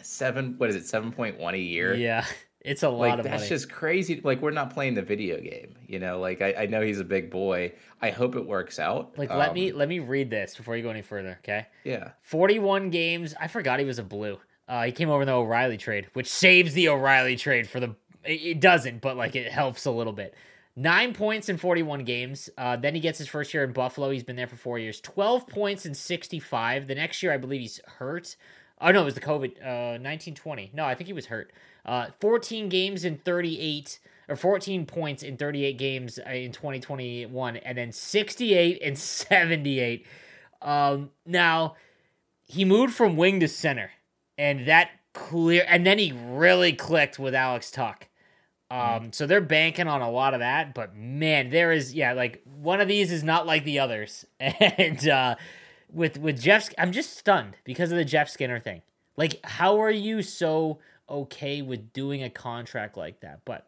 seven. What is it? Seven point one a year. Yeah, it's a lot like, of that's money. just crazy. Like we're not playing the video game, you know. Like I, I know he's a big boy. I hope it works out. Like let um, me let me read this before you go any further. Okay. Yeah. Forty one games. I forgot he was a blue. Uh, he came over in the O'Reilly trade, which saves the O'Reilly trade for the. It doesn't, but like it helps a little bit. Nine points in 41 games. Uh, then he gets his first year in Buffalo. He's been there for four years. 12 points in 65. The next year, I believe he's hurt. Oh no, it was the COVID. Uh, 1920. No, I think he was hurt. Uh, 14 games in 38 or 14 points in 38 games uh, in 2021, and then 68 and 78. Um, now he moved from wing to center, and that clear, and then he really clicked with Alex Tuch. Um, so they're banking on a lot of that, but man, there is yeah, like one of these is not like the others, and uh, with with Jeff, I'm just stunned because of the Jeff Skinner thing. Like, how are you so okay with doing a contract like that? But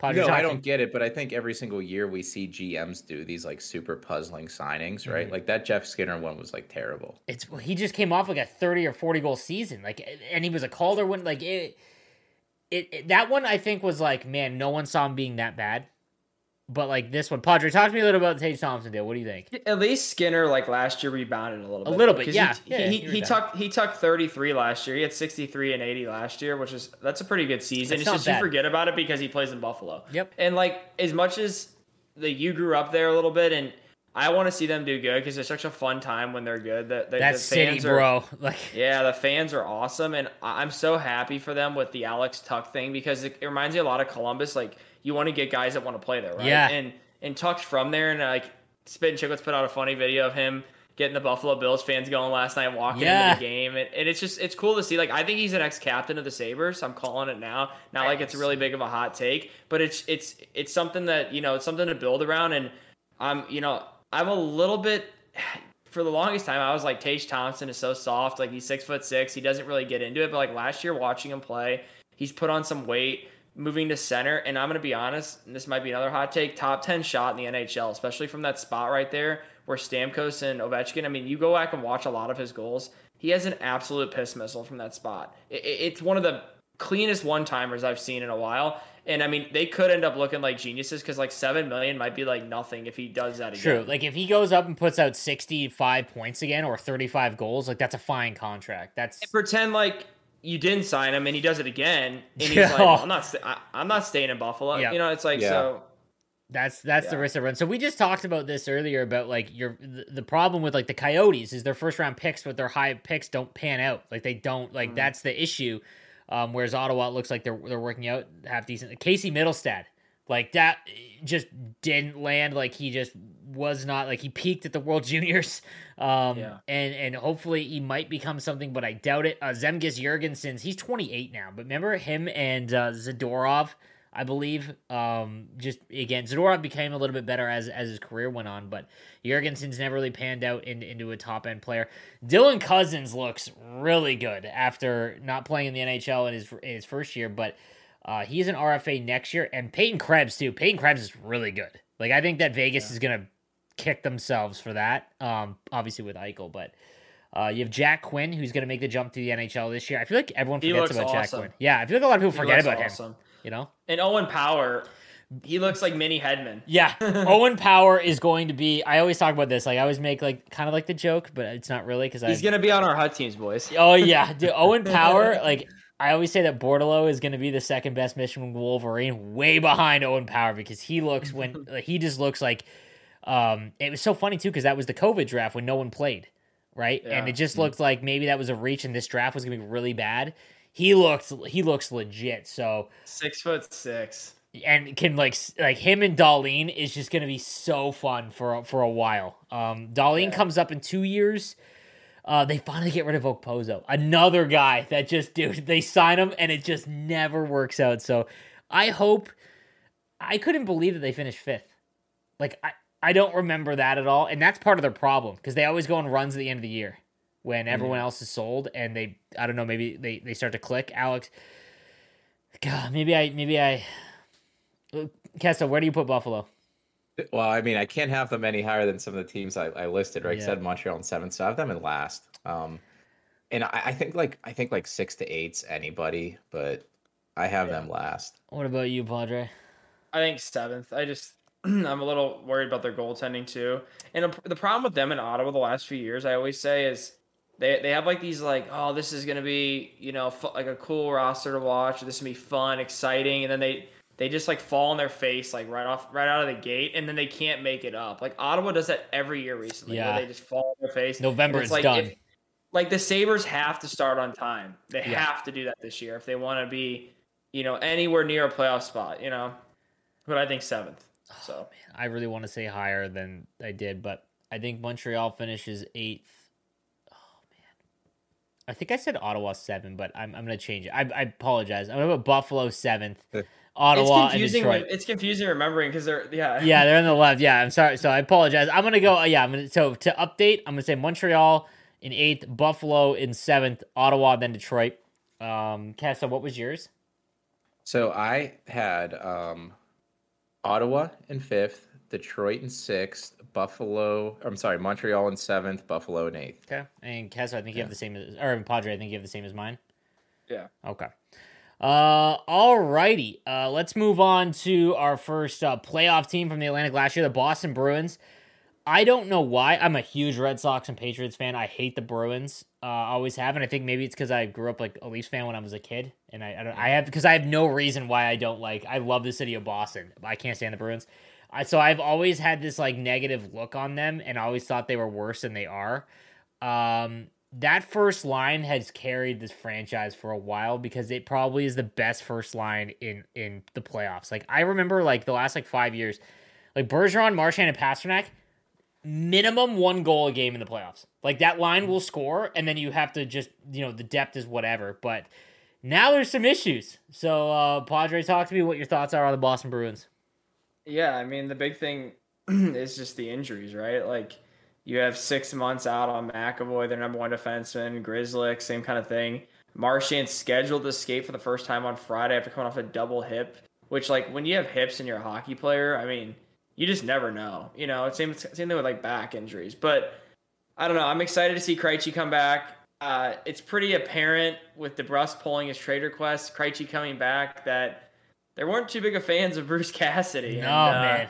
no, I don't get it, but I think every single year we see GMs do these like super puzzling signings, right? Mm-hmm. Like that Jeff Skinner one was like terrible. It's he just came off like a 30 or 40 goal season. Like and he was a Calder when like it, it, it that one I think was like, man, no one saw him being that bad. But like this one, Padre, talk to me a little about the Tage Thompson deal. What do you think? At least Skinner, like last year, rebounded a little bit. A little bit, yeah. He, yeah, he, he, he tucked he tucked thirty three last year. He had sixty three and eighty last year, which is that's a pretty good season. It's, it's just bad. you forget about it because he plays in Buffalo. Yep. And like as much as the you grew up there a little bit, and I want to see them do good because it's such a fun time when they're good. The, the, That's the fans city, are, bro. Like, yeah, the fans are awesome, and I'm so happy for them with the Alex Tuch thing because it, it reminds me a lot of Columbus. Like, you want to get guys that want to play there, right? Yeah. And and Tuch's from there, and like Spit and Chicklets put out a funny video of him getting the Buffalo Bills fans going last night, walking yeah. into the game, and, and, it's just it's cool to see. Like I think he's an ex captain of the Sabres. I'm calling it now. Not like it's really big of a hot take, but it's it's it's something that you know it's something to build around. And I'm you know I'm a little bit. For the longest time, I was like Tage Thompson is so soft. Like he's six foot six. He doesn't really get into it. But like last year, watching him play, he's put on some weight moving to center. And I'm to be honest, this might be another hot take top 10 shot in the NHL, especially from that spot right there where Stamkos and Ovechkin. I mean, you go back and watch a lot of his goals. He has an absolute piss missile from that spot. It's one of the cleanest one timers I've seen in a while. And I mean, they could end up looking like geniuses because like seven million might be like nothing if he does that again. True. Like if he goes up and puts out sixty-five points again or thirty-five goals, like that's a fine contract. That's and pretend like you didn't sign him and he does it again and he's like well, I'm not st- I, am not staying in Buffalo. Yep. You know, it's like yeah. so that's that's yeah. the risk of run. So we just talked about this earlier about like your the, the, problem with like the Coyotes is their first round picks with their high picks don't pan out. Like they don't like mm-hmm. that's the issue. Um, whereas Ottawa looks like they're they're working out half decent. Casey Mittelstadt, like that just didn't land. Like he just was not like he peaked at the World Juniors. Um, yeah. and and hopefully he might become something, but I doubt it. Uh, Zemgus Girgensons, he's 28 now, but remember him and uh, Zadorov, I believe. Um, just again, Zadorov became a little bit better as as his career went on, but Girgensons never really panned out in, into a top end player. Dylan Cozens looks really good after not playing in the NHL in his in his first year, but. Uh, he's an RFA next year, and Peyton Krebs too. Peyton Krebs is really good. Like I think that Vegas yeah. is gonna kick themselves for that. Um, obviously with Eichel, but uh, you have Jack Quinn who's going to make the jump to the NHL this year. I feel like everyone forgets about awesome. Jack Quinn. Yeah, I feel like a lot of people he forget about awesome. him. You know, and Owen Power. He looks like mini Hedman. Yeah, Owen Power is going to be. I always talk about this. Like I always make like kind of like the joke, but it's not really because he's going to be on our hut teams, boys. Oh yeah, Dude, Owen Power. Like I always say that Bordeleau is going to be the second best Michigan Wolverine, way behind Owen Power because he looks when like, he just looks like um, it was so funny too because that was the COVID draft when no one played, right? Yeah. And it just looked like maybe that was a reach, and this draft was gonna be really bad. He looks he looks legit. So six foot six, and can like like him and Dahlin is just gonna be so fun for for a while. Um, Dahlin yeah. comes up in two years. Uh, they finally get rid of Okposo, another guy that just dude they sign him and it just never works out. So I hope I couldn't believe that they finished fifth. Like I, I don't remember that at all, and that's part of their problem because they always go on runs at the end of the year when mm. everyone else is sold, and they I don't know maybe they they start to click. Alex, God, maybe I maybe I. Kesto, where do you put Buffalo? Well, I mean, I can't have them any higher than some of the teams I, I listed. Right, yeah. said Montreal in seventh, so I have them in last. Um, and I, I, think like I think like six to eight's anybody, but I have yeah. them last. What about you, Padre? I think seventh. I just I'm a little worried about their goaltending too. And the problem with them in Ottawa the last few years, I always say, is they they have like these like, oh, this is gonna be you know like a cool roster to watch. This is gonna be fun, exciting, and then they they just like fall on their face like right off right out of the gate, and then they can't make it up. Like Ottawa does that every year recently. Yeah, they just fall on their face. November is like, done. If, like the Sabres have to start on time. They Yeah. have to do that this year if they want to be, you know, anywhere near a playoff spot, you know. But I think seventh. Oh, so I really want to say higher than I did, but I think Montreal finishes eighth. Man, I think I said Ottawa seven, but I'm I'm gonna change it. I, I apologize. I'm gonna put Buffalo seventh, Ottawa it's confusing. and Detroit. It's confusing remembering because they're yeah yeah, they're on the left. Yeah, I'm sorry. So I apologize. I'm gonna go. Yeah, I'm gonna. So to update, I'm gonna say Montreal in eighth, Buffalo in seventh, Ottawa then Detroit. Um, Kessa, what was yours? So I had um, Ottawa in fifth, Detroit in sixth, Buffalo. I'm sorry, Montreal in seventh, Buffalo in eighth. Okay, and Kessa, I think you have the same as, or Padre, I think you have the same as mine. yeah. Okay. Uh, all righty. Uh, let's move on to our first uh, playoff team from the Atlantic last year, the Boston Bruins. I don't know why. I'm a huge Red Sox and Patriots fan. I hate the Bruins. Uh, always have, and I think maybe it's because I grew up like a Leafs fan when I was a kid, and I I, don't, I have because I have no reason why I don't like. I love the city of Boston. but I can't stand the Bruins. I, so I've always had this like negative look on them, and always thought they were worse than they are. Um, that first line has carried this franchise for a while because it probably is the best first line in in the playoffs. Like I remember like the last like five years, like Bergeron, Marchand, and Pastrnak, minimum one goal a game in the playoffs. Like that line will score, and then you have to just you know the depth is whatever. But now there's some issues. So uh Padre, talk to me what your thoughts are on the Boston Bruins. Yeah, I mean the big thing is just the injuries, right? Like you have six months out on McAvoy, their number one defenseman, Grzelcyk, same kind of thing. Marchand scheduled to skate for the first time on Friday after coming off a double hip, which like when you have hips and you're a hockey player, I mean, you just never know. You know, same same thing with like back injuries. But I don't know. I'm excited to see Krejci come back. Uh, it's pretty apparent with DeBrusk pulling his trade request, Krejci coming back, that they weren't too big of fans of Bruce Cassidy. No And, uh, man.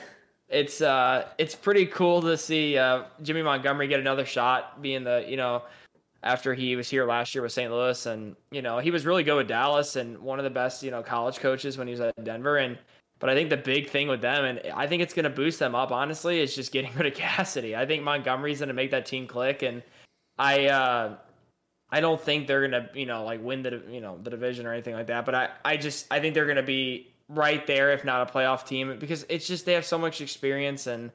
it's uh it's pretty cool to see uh Jimmy Montgomery get another shot being the you know after he was here last year with St. Louis and you know he was really good with Dallas and one of the best you know college coaches when he was at Denver and but I think the big thing with them and I think it's going to boost them up honestly is just getting rid of Cassidy. I think Montgomery's going to make that team click and I uh I don't think they're going to you know like win the you know the division or anything like that but I I just I think they're going to be right there if not a playoff team because it's just they have so much experience and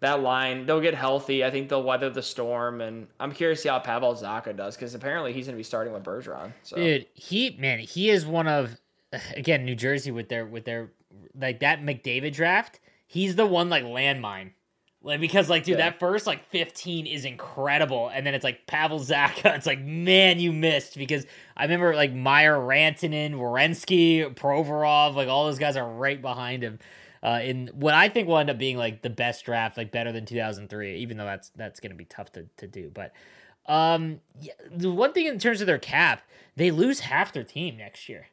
that line they'll get healthy. I think they'll weather the storm and I'm curious to see how Pavel Zacha does because apparently he's going to be starting with Bergeron. So Dude, he man, he is one of again New Jersey with their with their like that McDavid draft. He's the one like landmine, like because like dude, Yeah. that first like fifteen is incredible, and then it's like Pavel Zacha. It's like man, you missed because I remember like Meyer Rantanen, Werenski, Provorov, like all those guys are right behind him. Uh, in what I think will end up being like the best draft, like better than 2003, even though that's that's gonna be tough to, to do. But um, yeah, the one thing in terms of their cap, they lose half their team next year.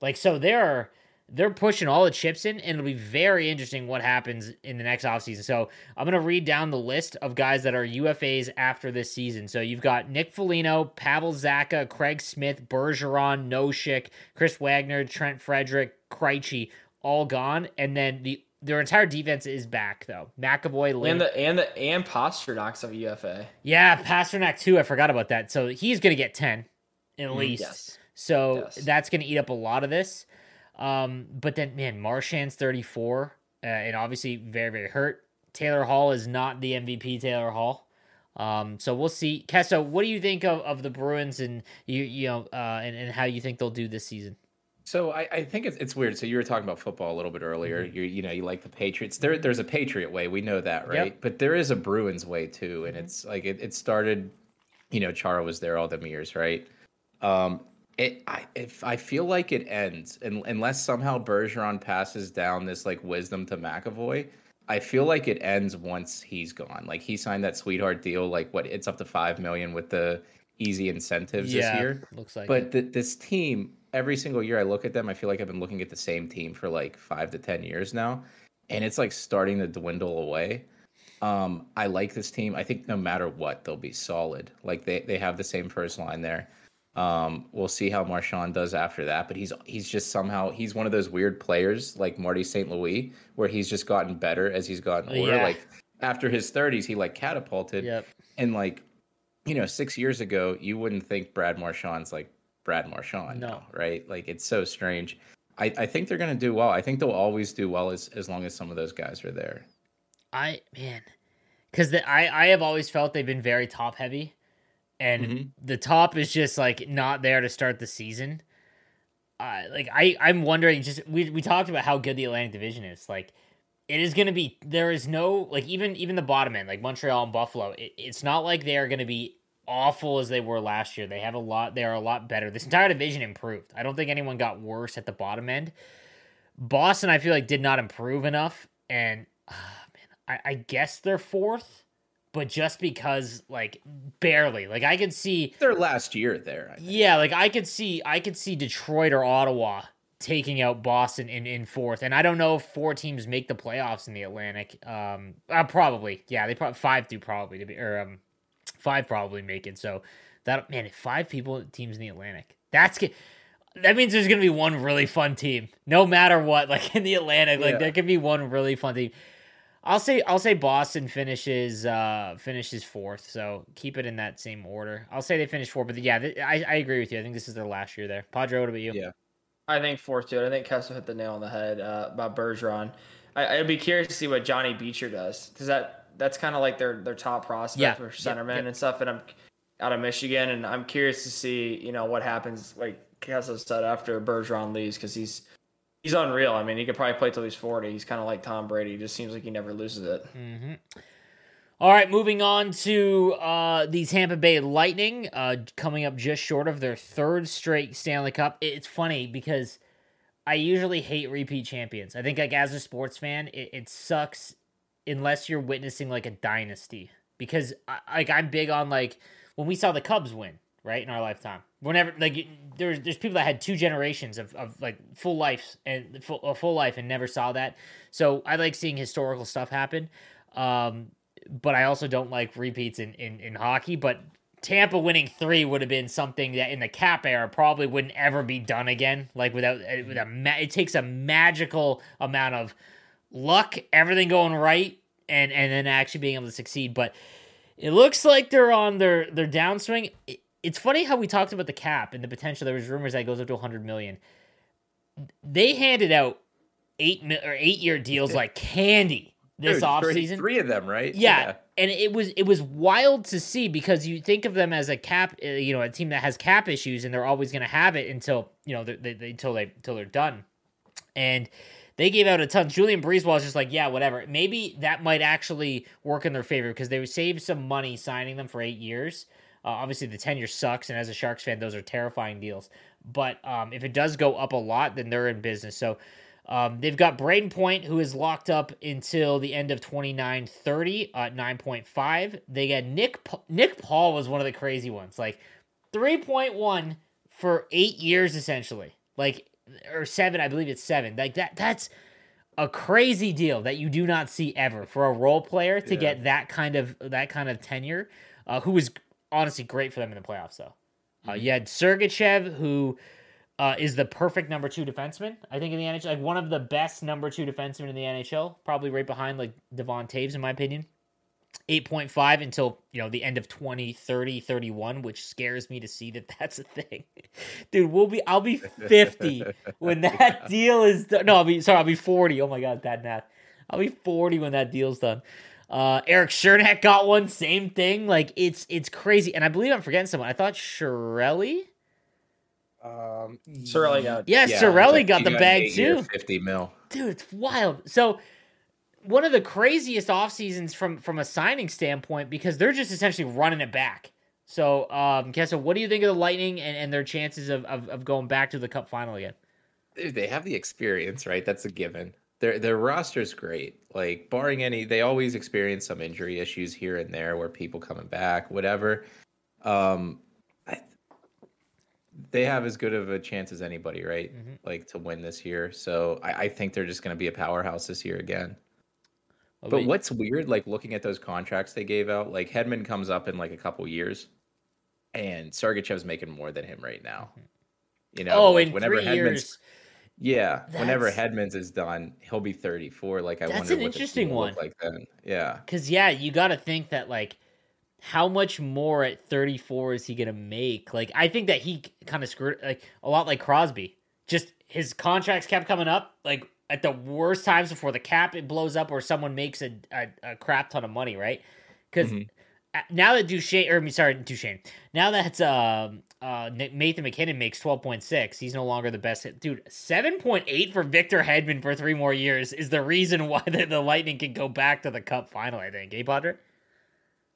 Like so they're they're pushing all the chips in, and it'll be very interesting what happens in the next offseason. So I'm gonna read down the list of guys that are UFAs after this season. So you've got Nick Foligno, Pavel Zacha, Craig Smith, Bergeron, Nosek, Chris Wagner, Trent Frederic, Krejci, all gone, and then the their entire defense is back though. McAvoy, and the and the and Pastrnak's of UFA. yeah, Pasternak too. I forgot about that. So he's gonna get ten at mm, least. Yes. So Yes. that's going to eat up a lot of this. Um, but then, man, Marchand's 34, uh, and obviously very, very hurt. Taylor Hall is not the MVP Taylor Hall. Um, so we'll see. Kessa, what do you think of, of the Bruins and you you know uh, and, and how you think they'll do this season? So I, I think it's, it's weird. So you were talking about football a little bit earlier. You you know you like the Patriots. There there's a Patriot way. We know that, right? Yep. But there is a Bruins way too, and it's like it, it started. You know, Chara was there all them years, right? Um, it I if I feel like it ends and, unless somehow Bergeron passes down this like wisdom to McAvoy. I feel like it ends once he's gone. Like he signed that sweetheart deal. Like what? It's up to five million with the easy incentives this year. looks like. But th- this team, every single year I look at them, I feel like I've been looking at the same team for like five to ten years now, and it's like starting to dwindle away. Um, I like this team. I think no matter what, they'll be solid. Like they they have the same first line there. Um, we'll see how Marchand does after that, but he's he's just somehow he's one of those weird players like Marty St. Louis, where he's just gotten better as he's gotten older. Yeah. Like after his thirties, he like catapulted yep. and like you know, six years ago, you wouldn't think Brad Marchand's like Brad Marchand, No. now, right? Like it's so strange. I, I think they're gonna do well. I think they'll always do well as as long as some of those guys are there. I man, because I I have always felt they've been very top heavy, and Mhm. the top is just like not there to start the season. Uh, like I I'm wondering just we we talked about how good the Atlantic Division is. Like it is going to be there is no like even even the bottom end like Montreal and Buffalo. It, it's not like they are going to be awful as they were last year. They have a lot. They are a lot better. This entire division improved. I don't think anyone got worse at the bottom end. Boston, I feel like did not improve enough, and ah, man, I, I guess they're fourth, but just because like barely. Like I could see, Their last year there. Yeah, like I could see, I could see Detroit or Ottawa taking out Boston in in fourth, and I don't know if four teams make the playoffs in the Atlantic. Um, uh, probably, yeah, they probably five do probably to be or um five probably make it. So that man, if five people teams in the Atlantic, that's good. That means there's gonna be one really fun team, no matter what. Like in the Atlantic, like Yeah. there could be one really fun team. I'll say I'll say Boston finishes uh finishes fourth, so keep it in that same order. I'll say they finish fourth, but yeah, th- I, I agree with you. I think this is their last year there. Padre, what about you? Yeah. I think fourth too. I think Kessel hit the nail on the head uh, about Bergeron. I, I'd be curious to see what Johnny Beecher does because that that's kind of like their their top prospect Yeah, for yep, centerman yep. and stuff. And I'm out of Michigan, and I'm curious to see you know what happens. Like Kessel said after Bergeron leaves because he's he's unreal. I mean, he could probably play till he's forty. He's kind of like Tom Brady. He just seems like he never loses it. hmm All right, moving on to uh, the Tampa Bay Lightning, uh, coming up just short of their third straight Stanley Cup. It's funny because I usually hate repeat champions. I think, like as a sports fan, it, it sucks unless you're witnessing like a dynasty. Because I, like I'm big on like when we saw the Cubs win, right in our lifetime. Whenever like there's there's people that had two generations of, of like full lives and full a full life and never saw that. So I like seeing historical stuff happen. Um, but I also don't like repeats in, in, in hockey. But Tampa winning three would have been something that in the cap era probably wouldn't ever be done again. Like without uh, with a ma- it takes a magical amount of luck, everything going right, and and then actually being able to succeed. But it looks like they're on their their downswing. It, it's funny how we talked about the cap and the potential. There was rumors that it goes up to 100 million. They handed out eight or eight year deals like candy this Dude, off three, offseason. three of them, right? Yeah. And it was it was wild to see because you think of them as a cap, uh, you know, a team that has cap issues, and they're always going to have it until you know they, they, until they until they're done. And they gave out a ton. Julien BriseBois was just like, yeah, whatever. Maybe that might actually work in their favor because they would save some money signing them for eight years. Uh, obviously, the tenure sucks, and as a Sharks fan, those are terrifying deals. But um, if it does go up a lot, then they're in business. So um, they've got Brayden Point, who is locked up until the end of 29 30 at 9.5. They got Nick Pa- Nick Paul was one of the crazy ones. Like 3.1 for eight years, essentially. Like, or seven, I believe it's seven. Like that, that's a crazy deal that you do not see ever for a role player to Yeah. get that kind of that kind of tenure. Uh, who was honestly great for them in the playoffs, though. Uh, you had Sergachev, who uh, is the perfect number two defenseman, I think, in the NHL. Like one of the best number two defensemen in the NHL, probably right behind like Devon Toews, in my opinion. 8.5 until you know the end of 20 30 31 which scares me to see that that's a thing dude we'll be i'll be 50 when that deal is done no i'll be sorry i'll be 40 oh my god bad math i'll be 40 when that deal's done uh Erik Cernak got one same thing. Like it's it's crazy. And i believe i'm forgetting someone. I thought Cirelli? Um, Cirelli got yeah, yeah, Cirelli he got the an bag too. Fifty mil. dude it's wild. So one of the craziest off seasons from from a signing standpoint because they're just essentially running it back. So um Kessa, what do you think of the lightning and, and their chances of, of of going back to the cup final again? Dude, they have the experience, right? That's a given. Their their roster's great. Like barring any, they always experience some injury issues here and there, where people coming back, whatever. Um, I, they have as good of a chance as anybody, right? Mhm. Like to win this year. So I, I think they're just going to be a powerhouse this year again. But what's weird, like looking at those contracts they gave out, like Hedman comes up in like a couple years, and Sergachev's making more than him right now. You know, oh like, in whenever three Hedman's years yeah, whenever That's- Hedman's is done, he'll be 34. Like I That's wonder an interesting one. look like then. Yeah, Because yeah, you got to think that like how much more at 34 is he gonna make? Like, I think that he kind of screwed like a lot like Crosby. Just his contracts kept coming up like at the worst times before the cap it blows up or someone makes a, a, a crap ton of money, right? Because Mm-hmm. Now that Duchesne, or sorry, Duchesne, now that um, uh, Nathan MacKinnon makes 12.6, he's no longer the best. Dude, 7.8 for Victor Hedman for three more years is the reason why the, the Lightning can go back to the Cup final, I think. Eh, Padre?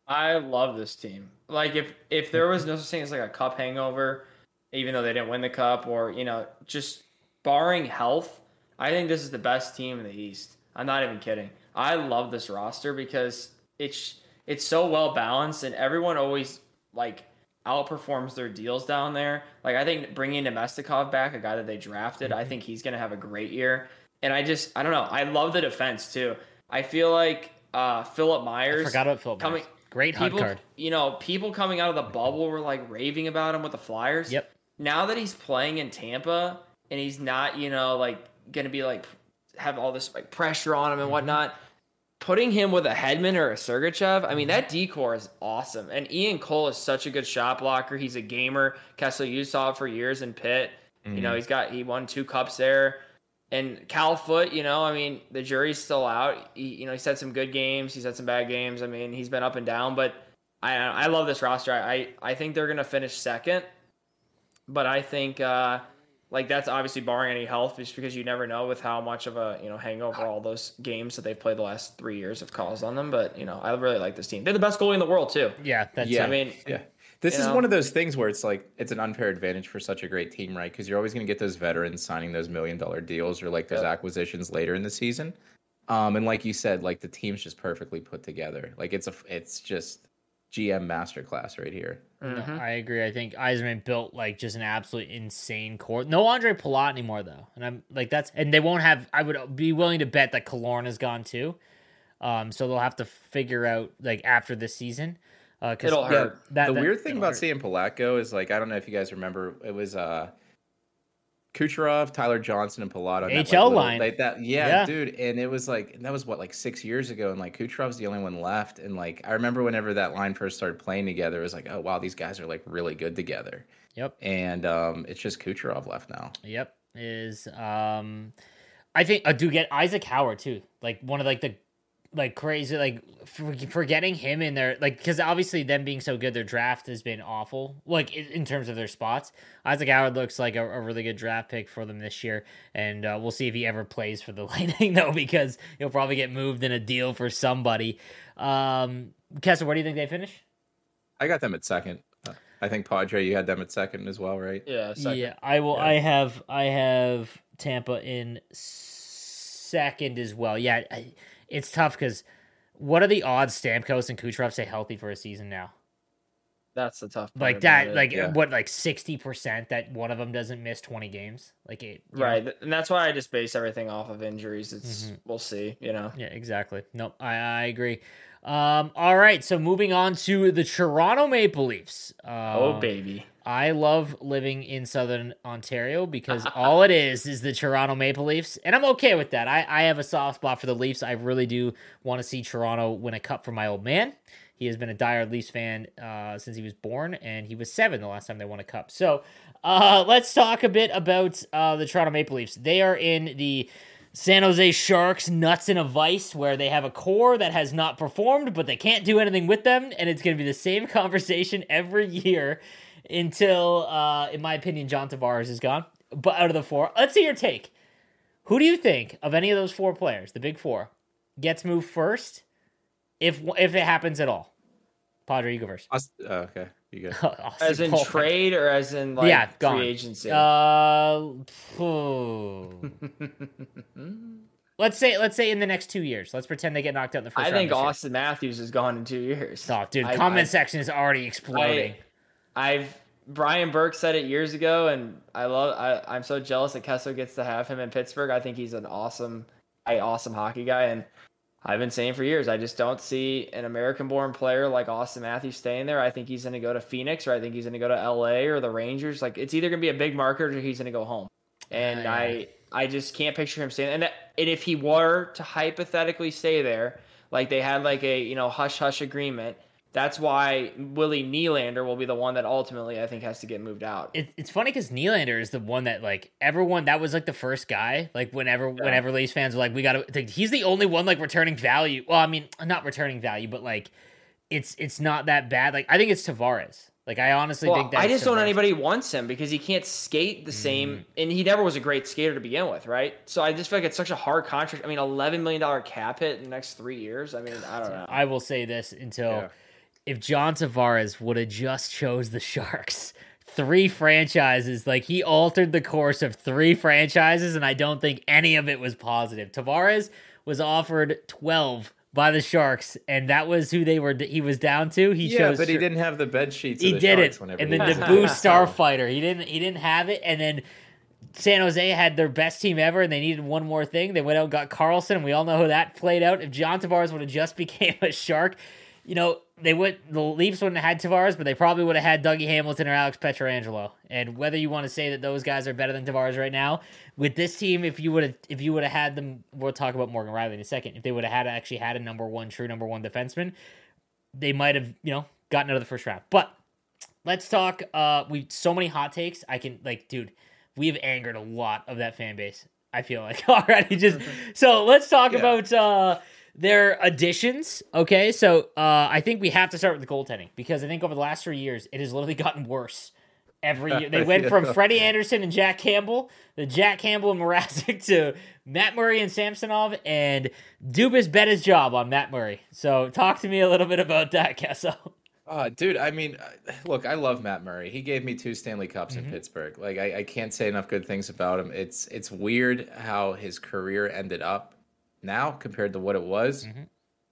I love this team. Like if if there was no such thing as like a cup hangover, even though they didn't win the cup, or you know, just barring health, I think this is the best team in the East. I'm not even kidding. I love this roster because it's it's so well balanced, and everyone always like outperforms their deals down there. Like I think bringing Namestnikov back, a guy that they drafted, I think he's gonna have a great year. And I just I don't know. I love the defense too. I feel like uh Philip Myers I forgot about Philip coming. Myers. Great people, card. you know, people coming out of the bubble were like raving about him with the Flyers. Yep. Now that he's playing in Tampa and he's not, you know, like gonna be like have all this like pressure on him Mm-hmm. and whatnot, putting him with a Hedman or a Sergachev, I mean, that decor is awesome. And Ian Cole is such a good shot blocker. He's a gamer. Kessel you saw it for years in Pitt. You know, he's got he won two cups there. And Cal Foote, you know, I mean, the jury's still out. He, you know, he's had some good games. He's had some bad games. I mean, he's been up and down, but I I love this roster. I I think they're gonna finish second, but I think uh, like that's obviously barring any health, just because you never know with how much of a you know hangover all those games that they've played the last three years have caused on them. But you know, I really like this team. They're the best goalie in the world too. Yeah, that's Yeah. I mean, Yeah. This is know? one of those things where it's like it's an unfair advantage for such a great team, right? Because you're always going to get those veterans signing those million dollar deals or like those Yep. acquisitions later in the season. Um, and like you said, like the team's just perfectly put together. Like it's a, it's just GM masterclass right here. No, Mhm. I agree. I think Eisman built like just an absolute insane core. No Andre Palat anymore though, and I'm like that's and they won't have. I would be willing to bet that Killorn is gone too. Um, so they'll have to figure out like after this season. Uh, 'cause- It'll yeah, hurt. that- the that- weird thing about hurt. seeing Palat go is like I don't know if you guys remember it was uh Kucherov, Tyler Johnson, and Palat on that, like, HL line. like that, yeah, Yeah. dude. And it was like that was what like six years ago, and like Kucherov's the only one left. And like I remember whenever that line first started playing together, it was like, oh wow, these guys are like really good together. Yep. And um, it's just Kucherov left now. Yep. Is um I think I do get Isaac Howard too. Like one of like the like crazy like for, forgetting him in there like because obviously them being so good their draft has been awful like in, in terms of their spots isaac howard looks like a, a really good draft pick for them this year and uh, we'll see if he ever plays for the lightning though because he'll probably get moved in a deal for somebody um kessler where do you think they finish I got them at second. Uh, I think Padre, you had them at second as well, right? Yeah. second. Yeah, I will. Yeah. I have. I have Tampa in second as well. Yeah, I, it's tough because what are the odds Stamkos and Kucherov stay healthy for a season now? That's the tough. part Like that. it. Like yeah. what? Like sixty percent that one of them doesn't miss twenty games. Like it. you know? right, and that's why I just base everything off of injuries. It's Mhm. we'll see. You know. Yeah, exactly. Nope, I, I agree. Um, all right, so moving on to the Toronto Maple Leafs. Oh Um, baby. I love living in Southern Ontario because all it is is the Toronto Maple Leafs, and I'm okay with that. I, I have a soft spot for the Leafs. I really do want to see Toronto win a cup for my old man. He has been a dire Leafs fan uh, since he was born, and he was seven the last time they won a cup. So uh, let's talk a bit about uh, the Toronto Maple Leafs. They are in the San Jose Sharks nuts in a vice where they have a core that has not performed, but they can't do anything with them, and it's going to be the same conversation every year until, uh, in my opinion, John Tavares is gone. But out of the four, let's see your take. Who do you think of any of those four players, the big four, gets moved first, if if it happens at all? Padre, you go first. Us- oh, okay, you good. As in Cole. trade or as in like Yeah, gone. free agency? Uh, let's say let's say in the next two years. Let's pretend they get knocked out in the first I round. think this year. Auston Matthews is gone in two years. Oh, dude, I- comment I- section is already exploding. I've Brian Burke said it years ago, and I love. I, I'm so jealous that Kessler gets to have him in Pittsburgh. I think he's an awesome, awesome hockey guy, and I've been saying for years, I just don't see an American-born player like Auston Matthews staying there. I think he's going to go to Phoenix, or I think he's going to go to L.A. or the Rangers. Like it's either going to be a big market or he's going to go home. And Yeah, yeah. I, I just can't picture him staying. And, that, and if he were to hypothetically stay there, like they had like a you know hush hush agreement, That's why Willie Nylander will be the one that ultimately I think has to get moved out. It, it's funny because Nylander is the one that like everyone that was like the first guy. Like whenever yeah. whenever Leafs fans were like, we got to. Like, he's the only one like returning value. Well, I mean, not returning value, but like it's it's not that bad. Like I think it's Tavares. Like I honestly well, think that I just don't anybody wants him because he can't skate the same, mm. and he never was a great skater to begin with, right? So I just feel like it's such a hard contract. I mean, eleven million dollar cap hit in the next three years. I mean, I don't know. I will say this until yeah. If John Tavares would have just chose the Sharks, three franchises, like he altered the course of three franchises, and I don't think any of it was positive. Tavares was offered twelve by the Sharks, and that was who they were. He was down to. He yeah, chose, but he didn't have the bed sheets. He did it, and then the Boo Starfighter. He didn't. He didn't have it, and then San Jose had their best team ever, and they needed one more thing. They went out and got Karlsson, and we all know how that played out. If John Tavares would have just became a Shark, you know, they would the Leafs wouldn't have had Tavares, but they probably would have had Dougie Hamilton or Alex Pietrangelo. And whether you want to say that those guys are better than Tavares right now, with this team, if you would have if you would have had them, we'll talk about Morgan Rielly in a second. If they would have had actually had a number one, true number one defenseman, they might have you know gotten out of the first round. But let's talk. Uh, we so many hot takes. I can like, dude, we have angered a lot of that fan base. I feel like already. Just so let's talk yeah. about. uh their additions. Okay, so uh, I think we have to start with the goaltending because I think over the last three years it has literally gotten worse every year. They went from Freddie Andersen and Jack Campbell, the Jack Campbell and Mrazek to Matt Murray and Samsonov, and Dubas bet his job on Matt Murray. So talk to me a little bit about that, Kessel. Uh, dude, I mean, uh, look, I love Matt Murray. He gave me two Stanley Cups mm-hmm. in Pittsburgh. Like, I, I can't say enough good things about him. It's it's weird how his career ended up now compared to what it was. Mm-hmm.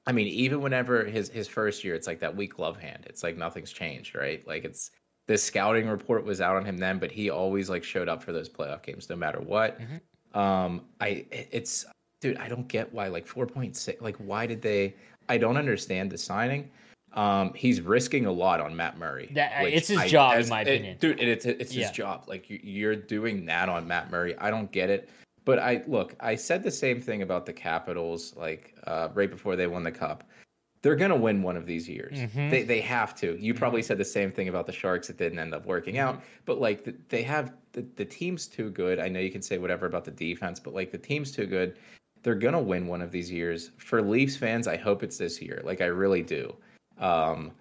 I mean, even whenever his his first year, it's like that weak glove hand. It's like nothing's changed, right? Like it's the scouting report was out on him then, but he always like showed up for those playoff games no matter what. Mm-hmm. Um, I it's dude, I don't get why like four point six. Like why did they? I don't understand the signing. Um, he's risking a lot on Matt Murray. That, it's his I, job, as, in my opinion, it, dude. It's it's yeah. his job. Like you, you're doing that on Matt Murray. I don't get it. But I look, I said the same thing about the Capitals, like uh, right before they won the cup. They're gonna win one of these years. Mm-hmm. They they have to. You probably mm-hmm. said the same thing about the Sharks. It didn't end up working mm-hmm. out. But like they have the, the team's too good. I know you can say whatever about the defense, but like the team's too good. They're gonna win one of these years. For Leafs fans, I hope it's this year. Like I really do. Um,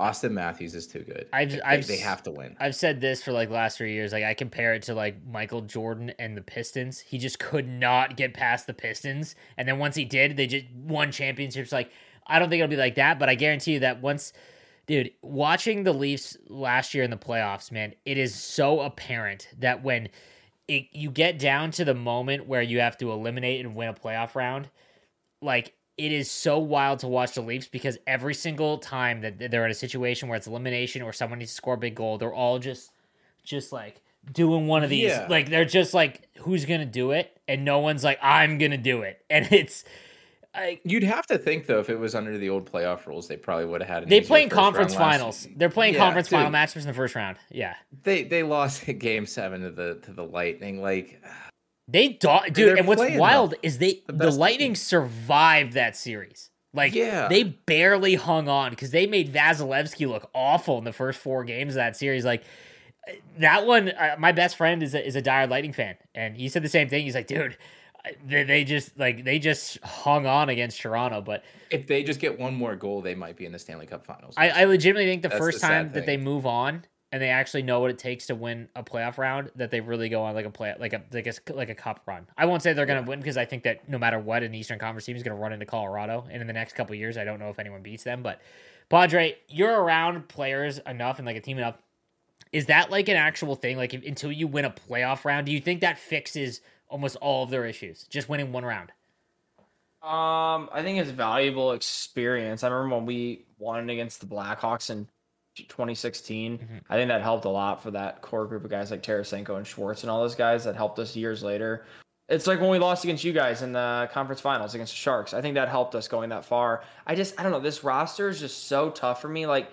Auston Matthews is too good. I've, they, I've, they have to win. I've said this for like last three years. Like I compare it to like Michael Jordan and the Pistons. He just could not get past the Pistons, and then once he did, they just won championships. Like I don't think it'll be like that, but I guarantee you that once, dude, watching the Leafs last year in the playoffs, man, it is so apparent that when it, you get down to the moment where you have to eliminate and win a playoff round, like it is so wild to watch the Leafs because every single time that they're in a situation where it's elimination or someone needs to score a big goal, they're all just just like doing one of these. Yeah. Like they're just like, who's gonna do it? And no one's like, I'm gonna do it. And it's I, You'd have to think though, if it was under the old playoff rules, they probably would have had. they play in conference finals. They're playing yeah, conference dude, final matches in the first round. Yeah, they they lost game seven to the to the Lightning. Like they do- dude. And what's wild is they the, the Lightning team. survived that series. Like, yeah. they barely hung on because they made Vasilevskiy look awful in the first four games of that series. Like, that one, uh, my best friend is a, is a dire Lightning fan, and he said the same thing. He's like, dude, they, they just like they just hung on against Toronto. But if they just get one more goal, they might be in the Stanley Cup Finals. I, I legitimately think the That's first the time that they move on and they actually know what it takes to win a playoff round that they really go on like a play like a like a like a cup run. I won't say they're going to yeah. win because I think that no matter what an Eastern Conference team is going to run into Colorado and in the next couple years I don't know if anyone beats them but Padre, you're around players enough and like a team enough. Is that like an actual thing like if, until you win a playoff round, do you think that fixes almost all of their issues? Just winning one round? Um, I think it's valuable experience. I remember when we won against the Blackhawks and 2016. Mm-hmm. I think that helped a lot for that core group of guys like Tarasenko and Schwartz and all those guys that helped us years later. It's like when we lost against you guys in the conference finals against the Sharks. I think that helped us going that far. I just, I don't know. This roster is just so tough for me. Like,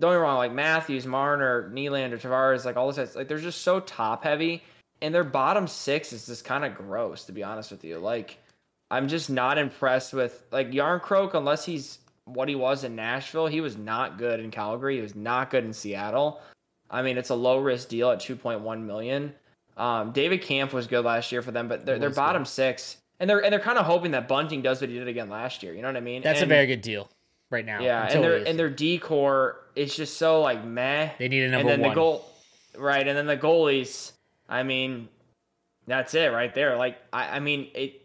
don't get me wrong, like Matthews, Marner, Nylander, Tavares, like all this, guys, like they're just so top heavy. And their bottom six is just kind of gross, to be honest with you. Like, I'm just not impressed with like Järnkrok unless he's what he was in Nashville. He was not good in Calgary. He was not good in Seattle. I mean, it's a low risk deal at 2.1 million. Um, David Kämpf was good last year for them, but they're, they're bottom good. six, and they're and they're kind of hoping that Bunting does what he did again last year. You know what I mean? That's and, a very good deal right now. Yeah, and their and their decor is just so like meh. They need a number and then one. The goal, right, and then the goalies. I mean, that's it right there. Like I, I mean, it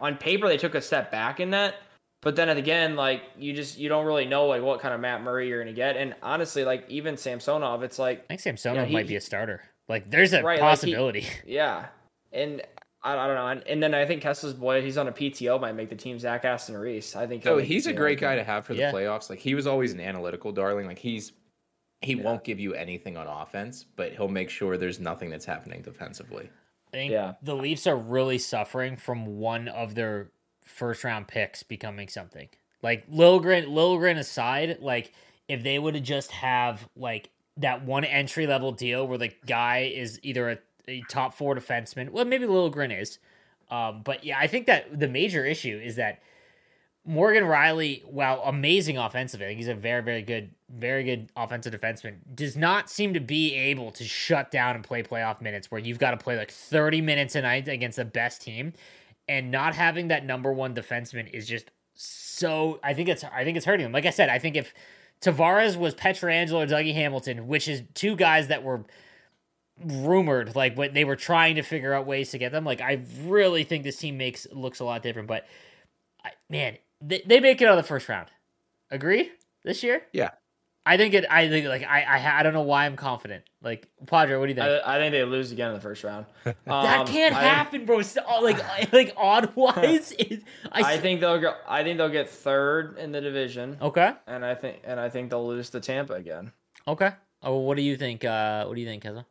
on paper they took a step back in that, but then again, like you just you don't really know like what kind of Matt Murray you're gonna get. And honestly, like even Samsonov, it's like I think Samsonov he, might be a starter. Like there's a right, possibility. Like he, yeah, and I, I, don't know. And, and, then I think Kessler's boy, he's on a PTO, might make the team. Zach Aston Reese. I think. Oh, he's a great guy to have for the yeah. playoffs. Like he was always an analytical darling. Like he's he yeah. won't give you anything on offense, but he'll make sure there's nothing that's happening defensively. I think yeah. the Leafs are really suffering from one of their first round picks becoming something. Like Liljegren, Liljegren aside, like if they would have just have like that one entry level deal where the guy is either a, a top four defenseman. Well, maybe Liljegren is. Um, but yeah, I think that the major issue is that Morgan Rielly, while amazing offensively, I think he's a very, very good, very good offensive defenseman, does not seem to be able to shut down and play playoff minutes where you've got to play like 30 minutes a night against the best team. And not having that number one defenseman is just so I think it's I think it's hurting them. Like I said, I think if Tavares was Pietrangelo or Dougie Hamilton, which is two guys that were rumored like what they were trying to figure out ways to get them. Like I really think this team makes looks a lot different. But I, man, they, they make it out of the first round. Agree this year? Yeah. I think it. I think like I. I. I don't know why I'm confident. Like Padre, what do you think? I, I think they lose again in the first round. Um, that can't I, happen, bro. like like odd wise, I, I think they'll go. I think they'll get third in the division. Okay. And I think and I think they'll lose to Tampa again. Okay. Oh, what do you think? Uh, what do you think, Keza?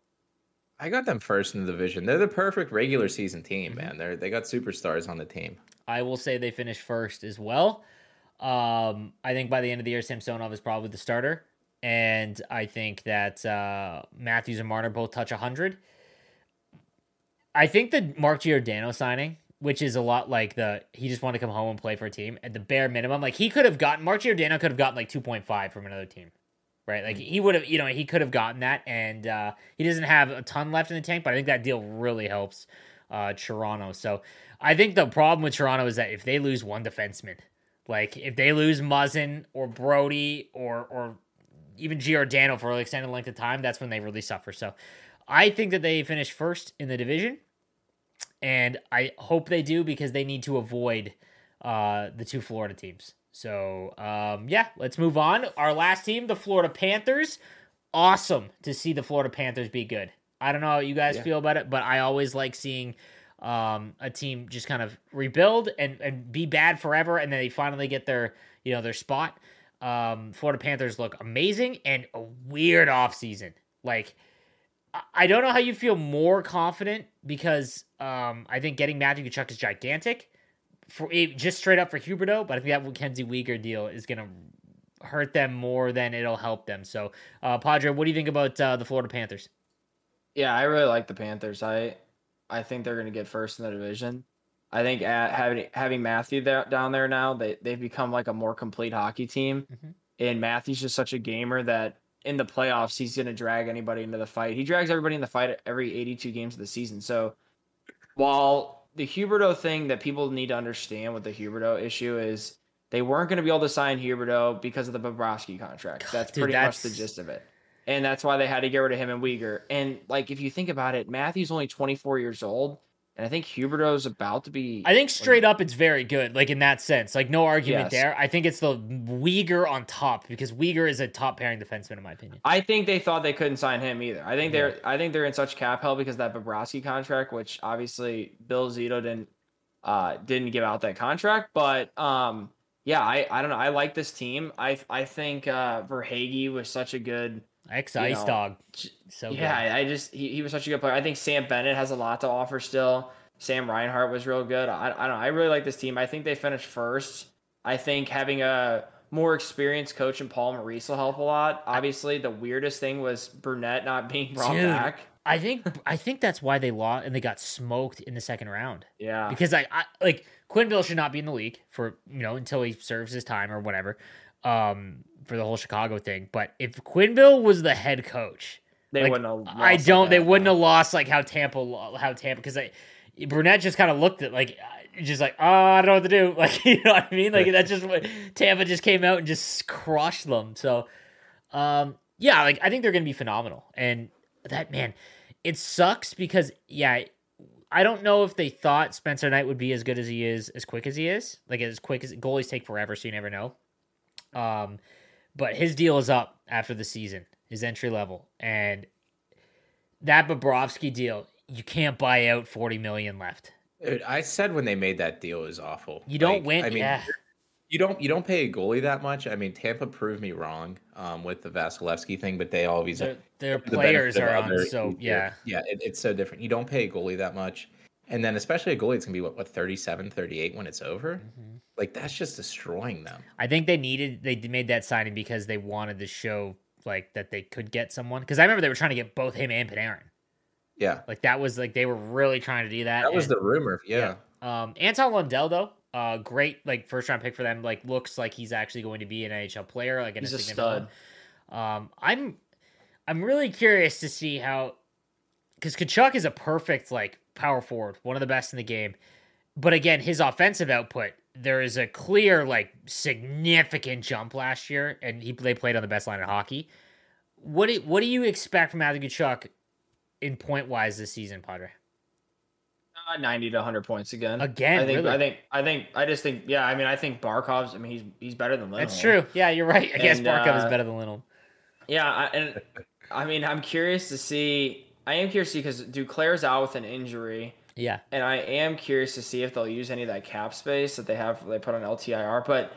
I got them first in the division. They're the perfect regular season team, mm-hmm. man. They're they got superstars on the team. I will say they finished first as well. Um, I think by the end of the year, Samsonov is probably the starter, and I think that uh, Matthews and Marner both touch hundred. I think the Mark Giordano signing, which is a lot like the he just wanted to come home and play for a team at the bare minimum, like he could have gotten Mark Giordano could have gotten like two point five from another team right? Like he would have, you know, he could have gotten that, and uh, he doesn't have a ton left in the tank, but I think that deal really helps uh, Toronto. So I think the problem with Toronto is that if they lose one defenseman, like if they lose Muzzin or Brodie or or even Giordano for an extended length of time, that's when they really suffer. So I think that they finish first in the division, and I hope they do because they need to avoid uh, the two Florida teams. So, um, yeah, let's move on. Our last team, the Florida Panthers. Awesome to see the Florida Panthers be good. I don't know how you guys yeah. feel about it, but I always like seeing um, a team just kind of rebuild and, and be bad forever, and then they finally get their you know their spot. Um, Florida Panthers look amazing and a weird offseason. Like, I don't know how you feel more confident because um, I think getting Matthew Tkachuk is gigantic for just straight up for Huberdeau, but I think that Mackenzie Weegar deal is going to hurt them more than it'll help them. So, uh, Padre, what do you think about uh, the Florida Panthers? Yeah, I really like the Panthers. I I think they're going to get first in the division. I think at, having having Matthew there, down there now, they they've become like a more complete hockey team. Mm-hmm. And Matthew's just such a gamer that in the playoffs he's going to drag anybody into the fight. He drags everybody in the fight every 82 games of the season. So while the Huberdeau thing that people need to understand with the Huberdeau issue is they weren't going to be able to sign Huberdeau because of the Bobrovsky contract. That's Dude, pretty that's... much the gist of it. And that's why they had to get rid of him and Weegar. And like if you think about it, Matthew's only 24 years old. And I think Huberdeau's about to be. I think straight like, up, it's very good. Like in that sense, like no argument yes. there. I think it's the Weegar on top because Weegar is a top pairing defenseman in my opinion. I think they thought they couldn't sign him either. I think they're. I think they're in such cap hell because that Bobrovsky contract, which obviously Bill Zito didn't uh, didn't give out that contract, but um, yeah, I I don't know. I like this team. I I think uh, Verhaeghe was such a good. Ex Ice Dog. So yeah, good. I just he, he was such a good player. I think Sam Bennett has a lot to offer still. Sam Reinhart was real good. I, I don't know. I really like this team. I think they finished first. I think having a more experienced coach in Paul Maurice will help a lot. Obviously, the weirdest thing was Brunette not being brought Dude, back. I think I think that's why they lost and they got smoked in the second round. Yeah, because I, I like Quenneville should not be in the league for you know until he serves his time or whatever. um, for the whole Chicago thing. But if Quenneville was the head coach, They like, wouldn't have. I don't. like they that, wouldn't have lost like how Tampa, how Tampa, because Burnett just kind of looked at like, just like, oh, I don't know what to do. Like, you know what I mean? Like that's just what Tampa just came out and just crushed them. So, um, yeah, like I think they're gonna be phenomenal. And that man, it sucks because yeah, I don't know if they thought Spencer Knight would be as good as he is, as quick as he is. Like as quick as goalies take forever, so you never know. Um, but his deal is up after the season, his entry level, and that Bobrovsky deal, you can't buy out forty million left. Dude, I said when they made that deal it was awful. You don't Like, win. I mean, yeah, you don't you don't pay a goalie that much. I mean, Tampa proved me wrong um, with the Vasilevskiy thing, but they always their, their the players are on. So yeah, yeah, it, it's so different. You don't pay a goalie that much, and then especially a goalie, it's gonna be what what 37, 38 when it's over. Mm-hmm. Like that's just destroying them. I think they needed they made that signing because they wanted to show like that they could get someone. Because I remember they were trying to get both him and Panarin. Yeah, Like that was like they were really trying to do that. that was and- the rumor. Yeah, Um, Anton Lundell though, uh, great like first round pick for them. Like looks like he's actually going to be an NHL player. Like He's a significant stud. one. Um, I'm I'm really curious to see how because Tkachuk is a perfect like power forward, one of the best in the game. But again, his offensive output there is a clear like significant jump last year, and he they played on the best line of hockey. What do, what do you expect from Matthew Tkachuk in point wise this season, Padre? Uh, 90 to 100 points again. Again, I think. really? I think. I think. I just think. Yeah. I mean, I think Barkov's. I mean, he's he's better than Lindholm. That's true. Yeah, you're right. I guess And, Barkov is uh, better than Lindholm. Yeah, I, and I mean, I'm curious to see. I am curious to see because Duclair's out with an injury, Yeah. and I am curious to see if they'll use any of that cap space that they have. They put on LTIR, but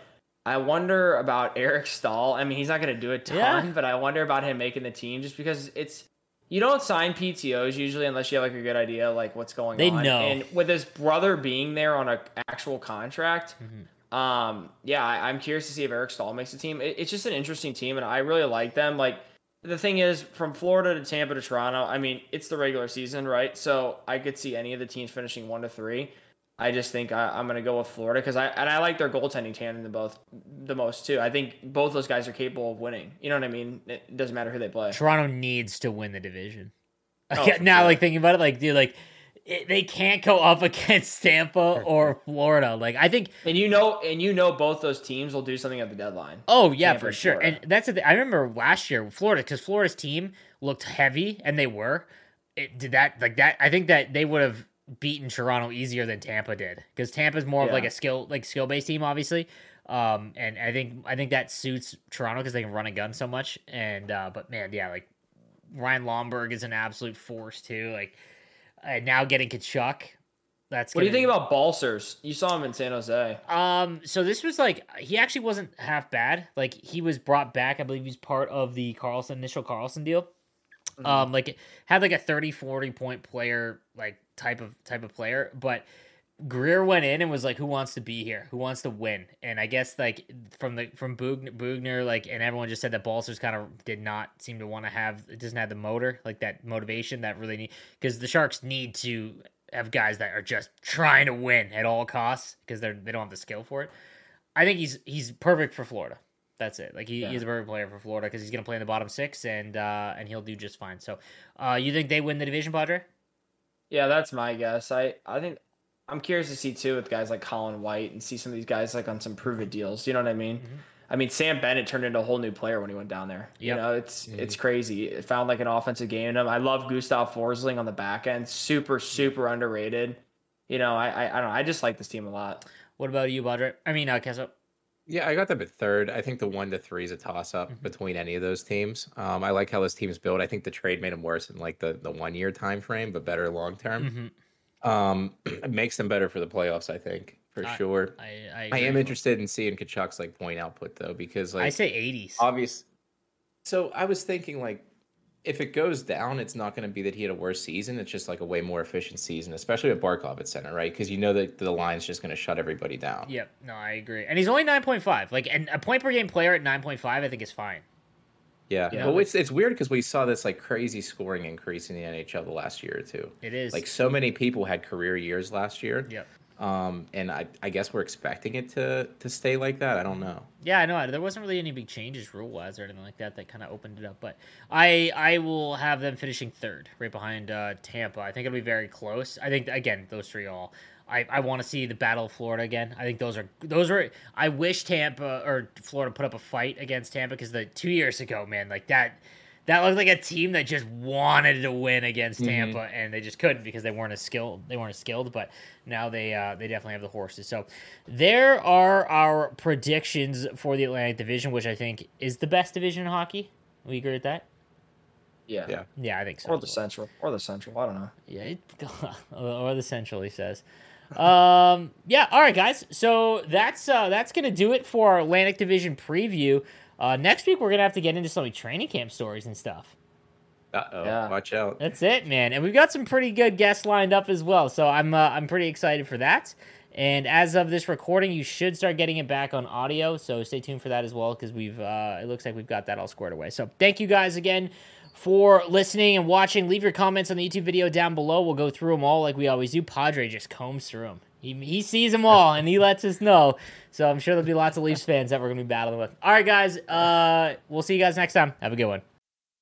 I wonder about Eric Staal. I mean, he's not going to do a ton, Yeah. but I wonder about him making the team just because it's. You don't sign PTOS usually unless you have like a good idea like what's going They on. know. And with his brother being there on an actual contract, Mhm. um, yeah, I, I'm curious to see if Eric Staal makes the team. It, it's just an interesting team, and I really like them. Like the thing is, from Florida to Tampa to Toronto, I mean, it's the regular season, right? So I could see any of the teams finishing one to three. I just think I, I'm going to go with Florida because I and I like their goaltending tandem the both the most too. I think both those guys are capable of winning. You know what I mean? It doesn't matter who they play. Toronto needs to win the division. Oh, now, sure. like thinking about it, like dude, like it, they can't go up against Tampa or Florida. Like I think, And you know, and you know, both those teams will do something at the deadline. oh yeah, Tampa for sure. Florida. And that's the. I remember last year Florida because Florida's team looked heavy, and they were. It did that like that. I think that they would have beaten Toronto easier than Tampa did because Tampa's more of like a skill like skill based team, obviously. Um, and I think I think that suits Toronto because they can run a gun so much. And uh, but man, yeah, like Ryan Lomberg is an absolute force too. Like uh, now getting Tkachuk. That's What do you think about Balcers? You saw him in San Jose. Um, so this was like he actually wasn't half bad. Like he was brought back. I believe he's part of the Karlsson initial Karlsson deal. Mm-hmm. Um, like had like a 30, 40 point player like type of type of player, but Grier went in and was like, "Who wants to be here? Who wants to win?" And I guess like from the from Boughner, Boughner like, and everyone just said that Balcers kind of did not seem to want to have it doesn't have the motor like that motivation that really need because the Sharks need to have guys that are just trying to win at all costs because they're they don't have the skill for it. I think he's he's perfect for Florida. That's it. Like he, Yeah. he's a perfect player for Florida because he's gonna play in the bottom six and uh and he'll do just fine. So, uh, you think they win the division, Padre? Yeah, that's my guess. I I think I'm curious to see too with guys like Colin White and see some of these guys like on some prove it deals. You know what I mean? Mhm. I mean Sam Bennett turned into a whole new player when he went down there. Yep. You know, it's Mhm. it's crazy. It found like an offensive game in him. I love Gustav Forsling on the back end. Super super underrated. You know, I I, I don't know. I just like this team a lot. What about you, Padre? I mean, uh, Kesso. Yeah, I got them at third. I think the one to three is a toss up Mhm. between any of those teams. Um, I like how this team's built. I think the trade made them worse in like the, the one year time frame, but better long term. Um, it makes them better for the playoffs. I think for I- sure. I I, I am interested in seeing Tkachuk's like point output though, because like I say 80s. obvious. So I was thinking like, if it goes down, it's not going to be that he had a worse season. It's just like a way more efficient season, especially with Barkov at center, right? Because you know that the line's just going to shut everybody down. Yep. No, I agree. And he's only 9.5. Like, and a point per game player at 9.5, I think is fine. Yeah, Yeah. but it's it's weird because we saw this like crazy scoring increase in the NHL the last year or two. It is. Like so many people had career years last year. yep. Um, and I, I guess we're expecting it to to stay like that. I don't know. Yeah, I know. There wasn't really any big changes rule wise or anything like that that kind of opened it up. But I I will have them finishing third, right behind uh, Tampa. I think it'll be very close. I think again those three all. I, I want to see the Battle of Florida again. I think those are those are. I wish Tampa or Florida put up a fight against Tampa because the two years ago, man, like that that looked like a team that just wanted to win against Tampa, mm-hmm. and they just couldn't because they weren't as skilled. They weren't as skilled, but now they uh, they definitely have the horses. So there are our predictions for the Atlantic Division, which I think is the best division in hockey. We agree with that. Yeah. Yeah. Yeah, I think so. Or the Central. Or the Central. I don't know. Yeah. It, or the Central, he says. Um, yeah. All right, guys. So that's uh, that's gonna do it for our Atlantic Division preview. Uh, next week we're gonna have to get into some training camp stories and stuff. Uh oh, yeah. watch out. That's it, man. And we've got some pretty good guests lined up as well. So I'm uh, I'm pretty excited for that. And as of this recording, you should start getting it back on audio. So stay tuned for that as well because we've uh, it looks like we've got that all squared away. So thank you guys again for listening and watching. Leave your comments on the YouTube video down below. We'll go through them all like we always do. Padre just combs through them. He, he sees them all and he lets us know. So I'm sure there'll be lots of Leafs fans that we're going to be battling with. All right, guys. Uh, we'll see you guys next time. Have a good one.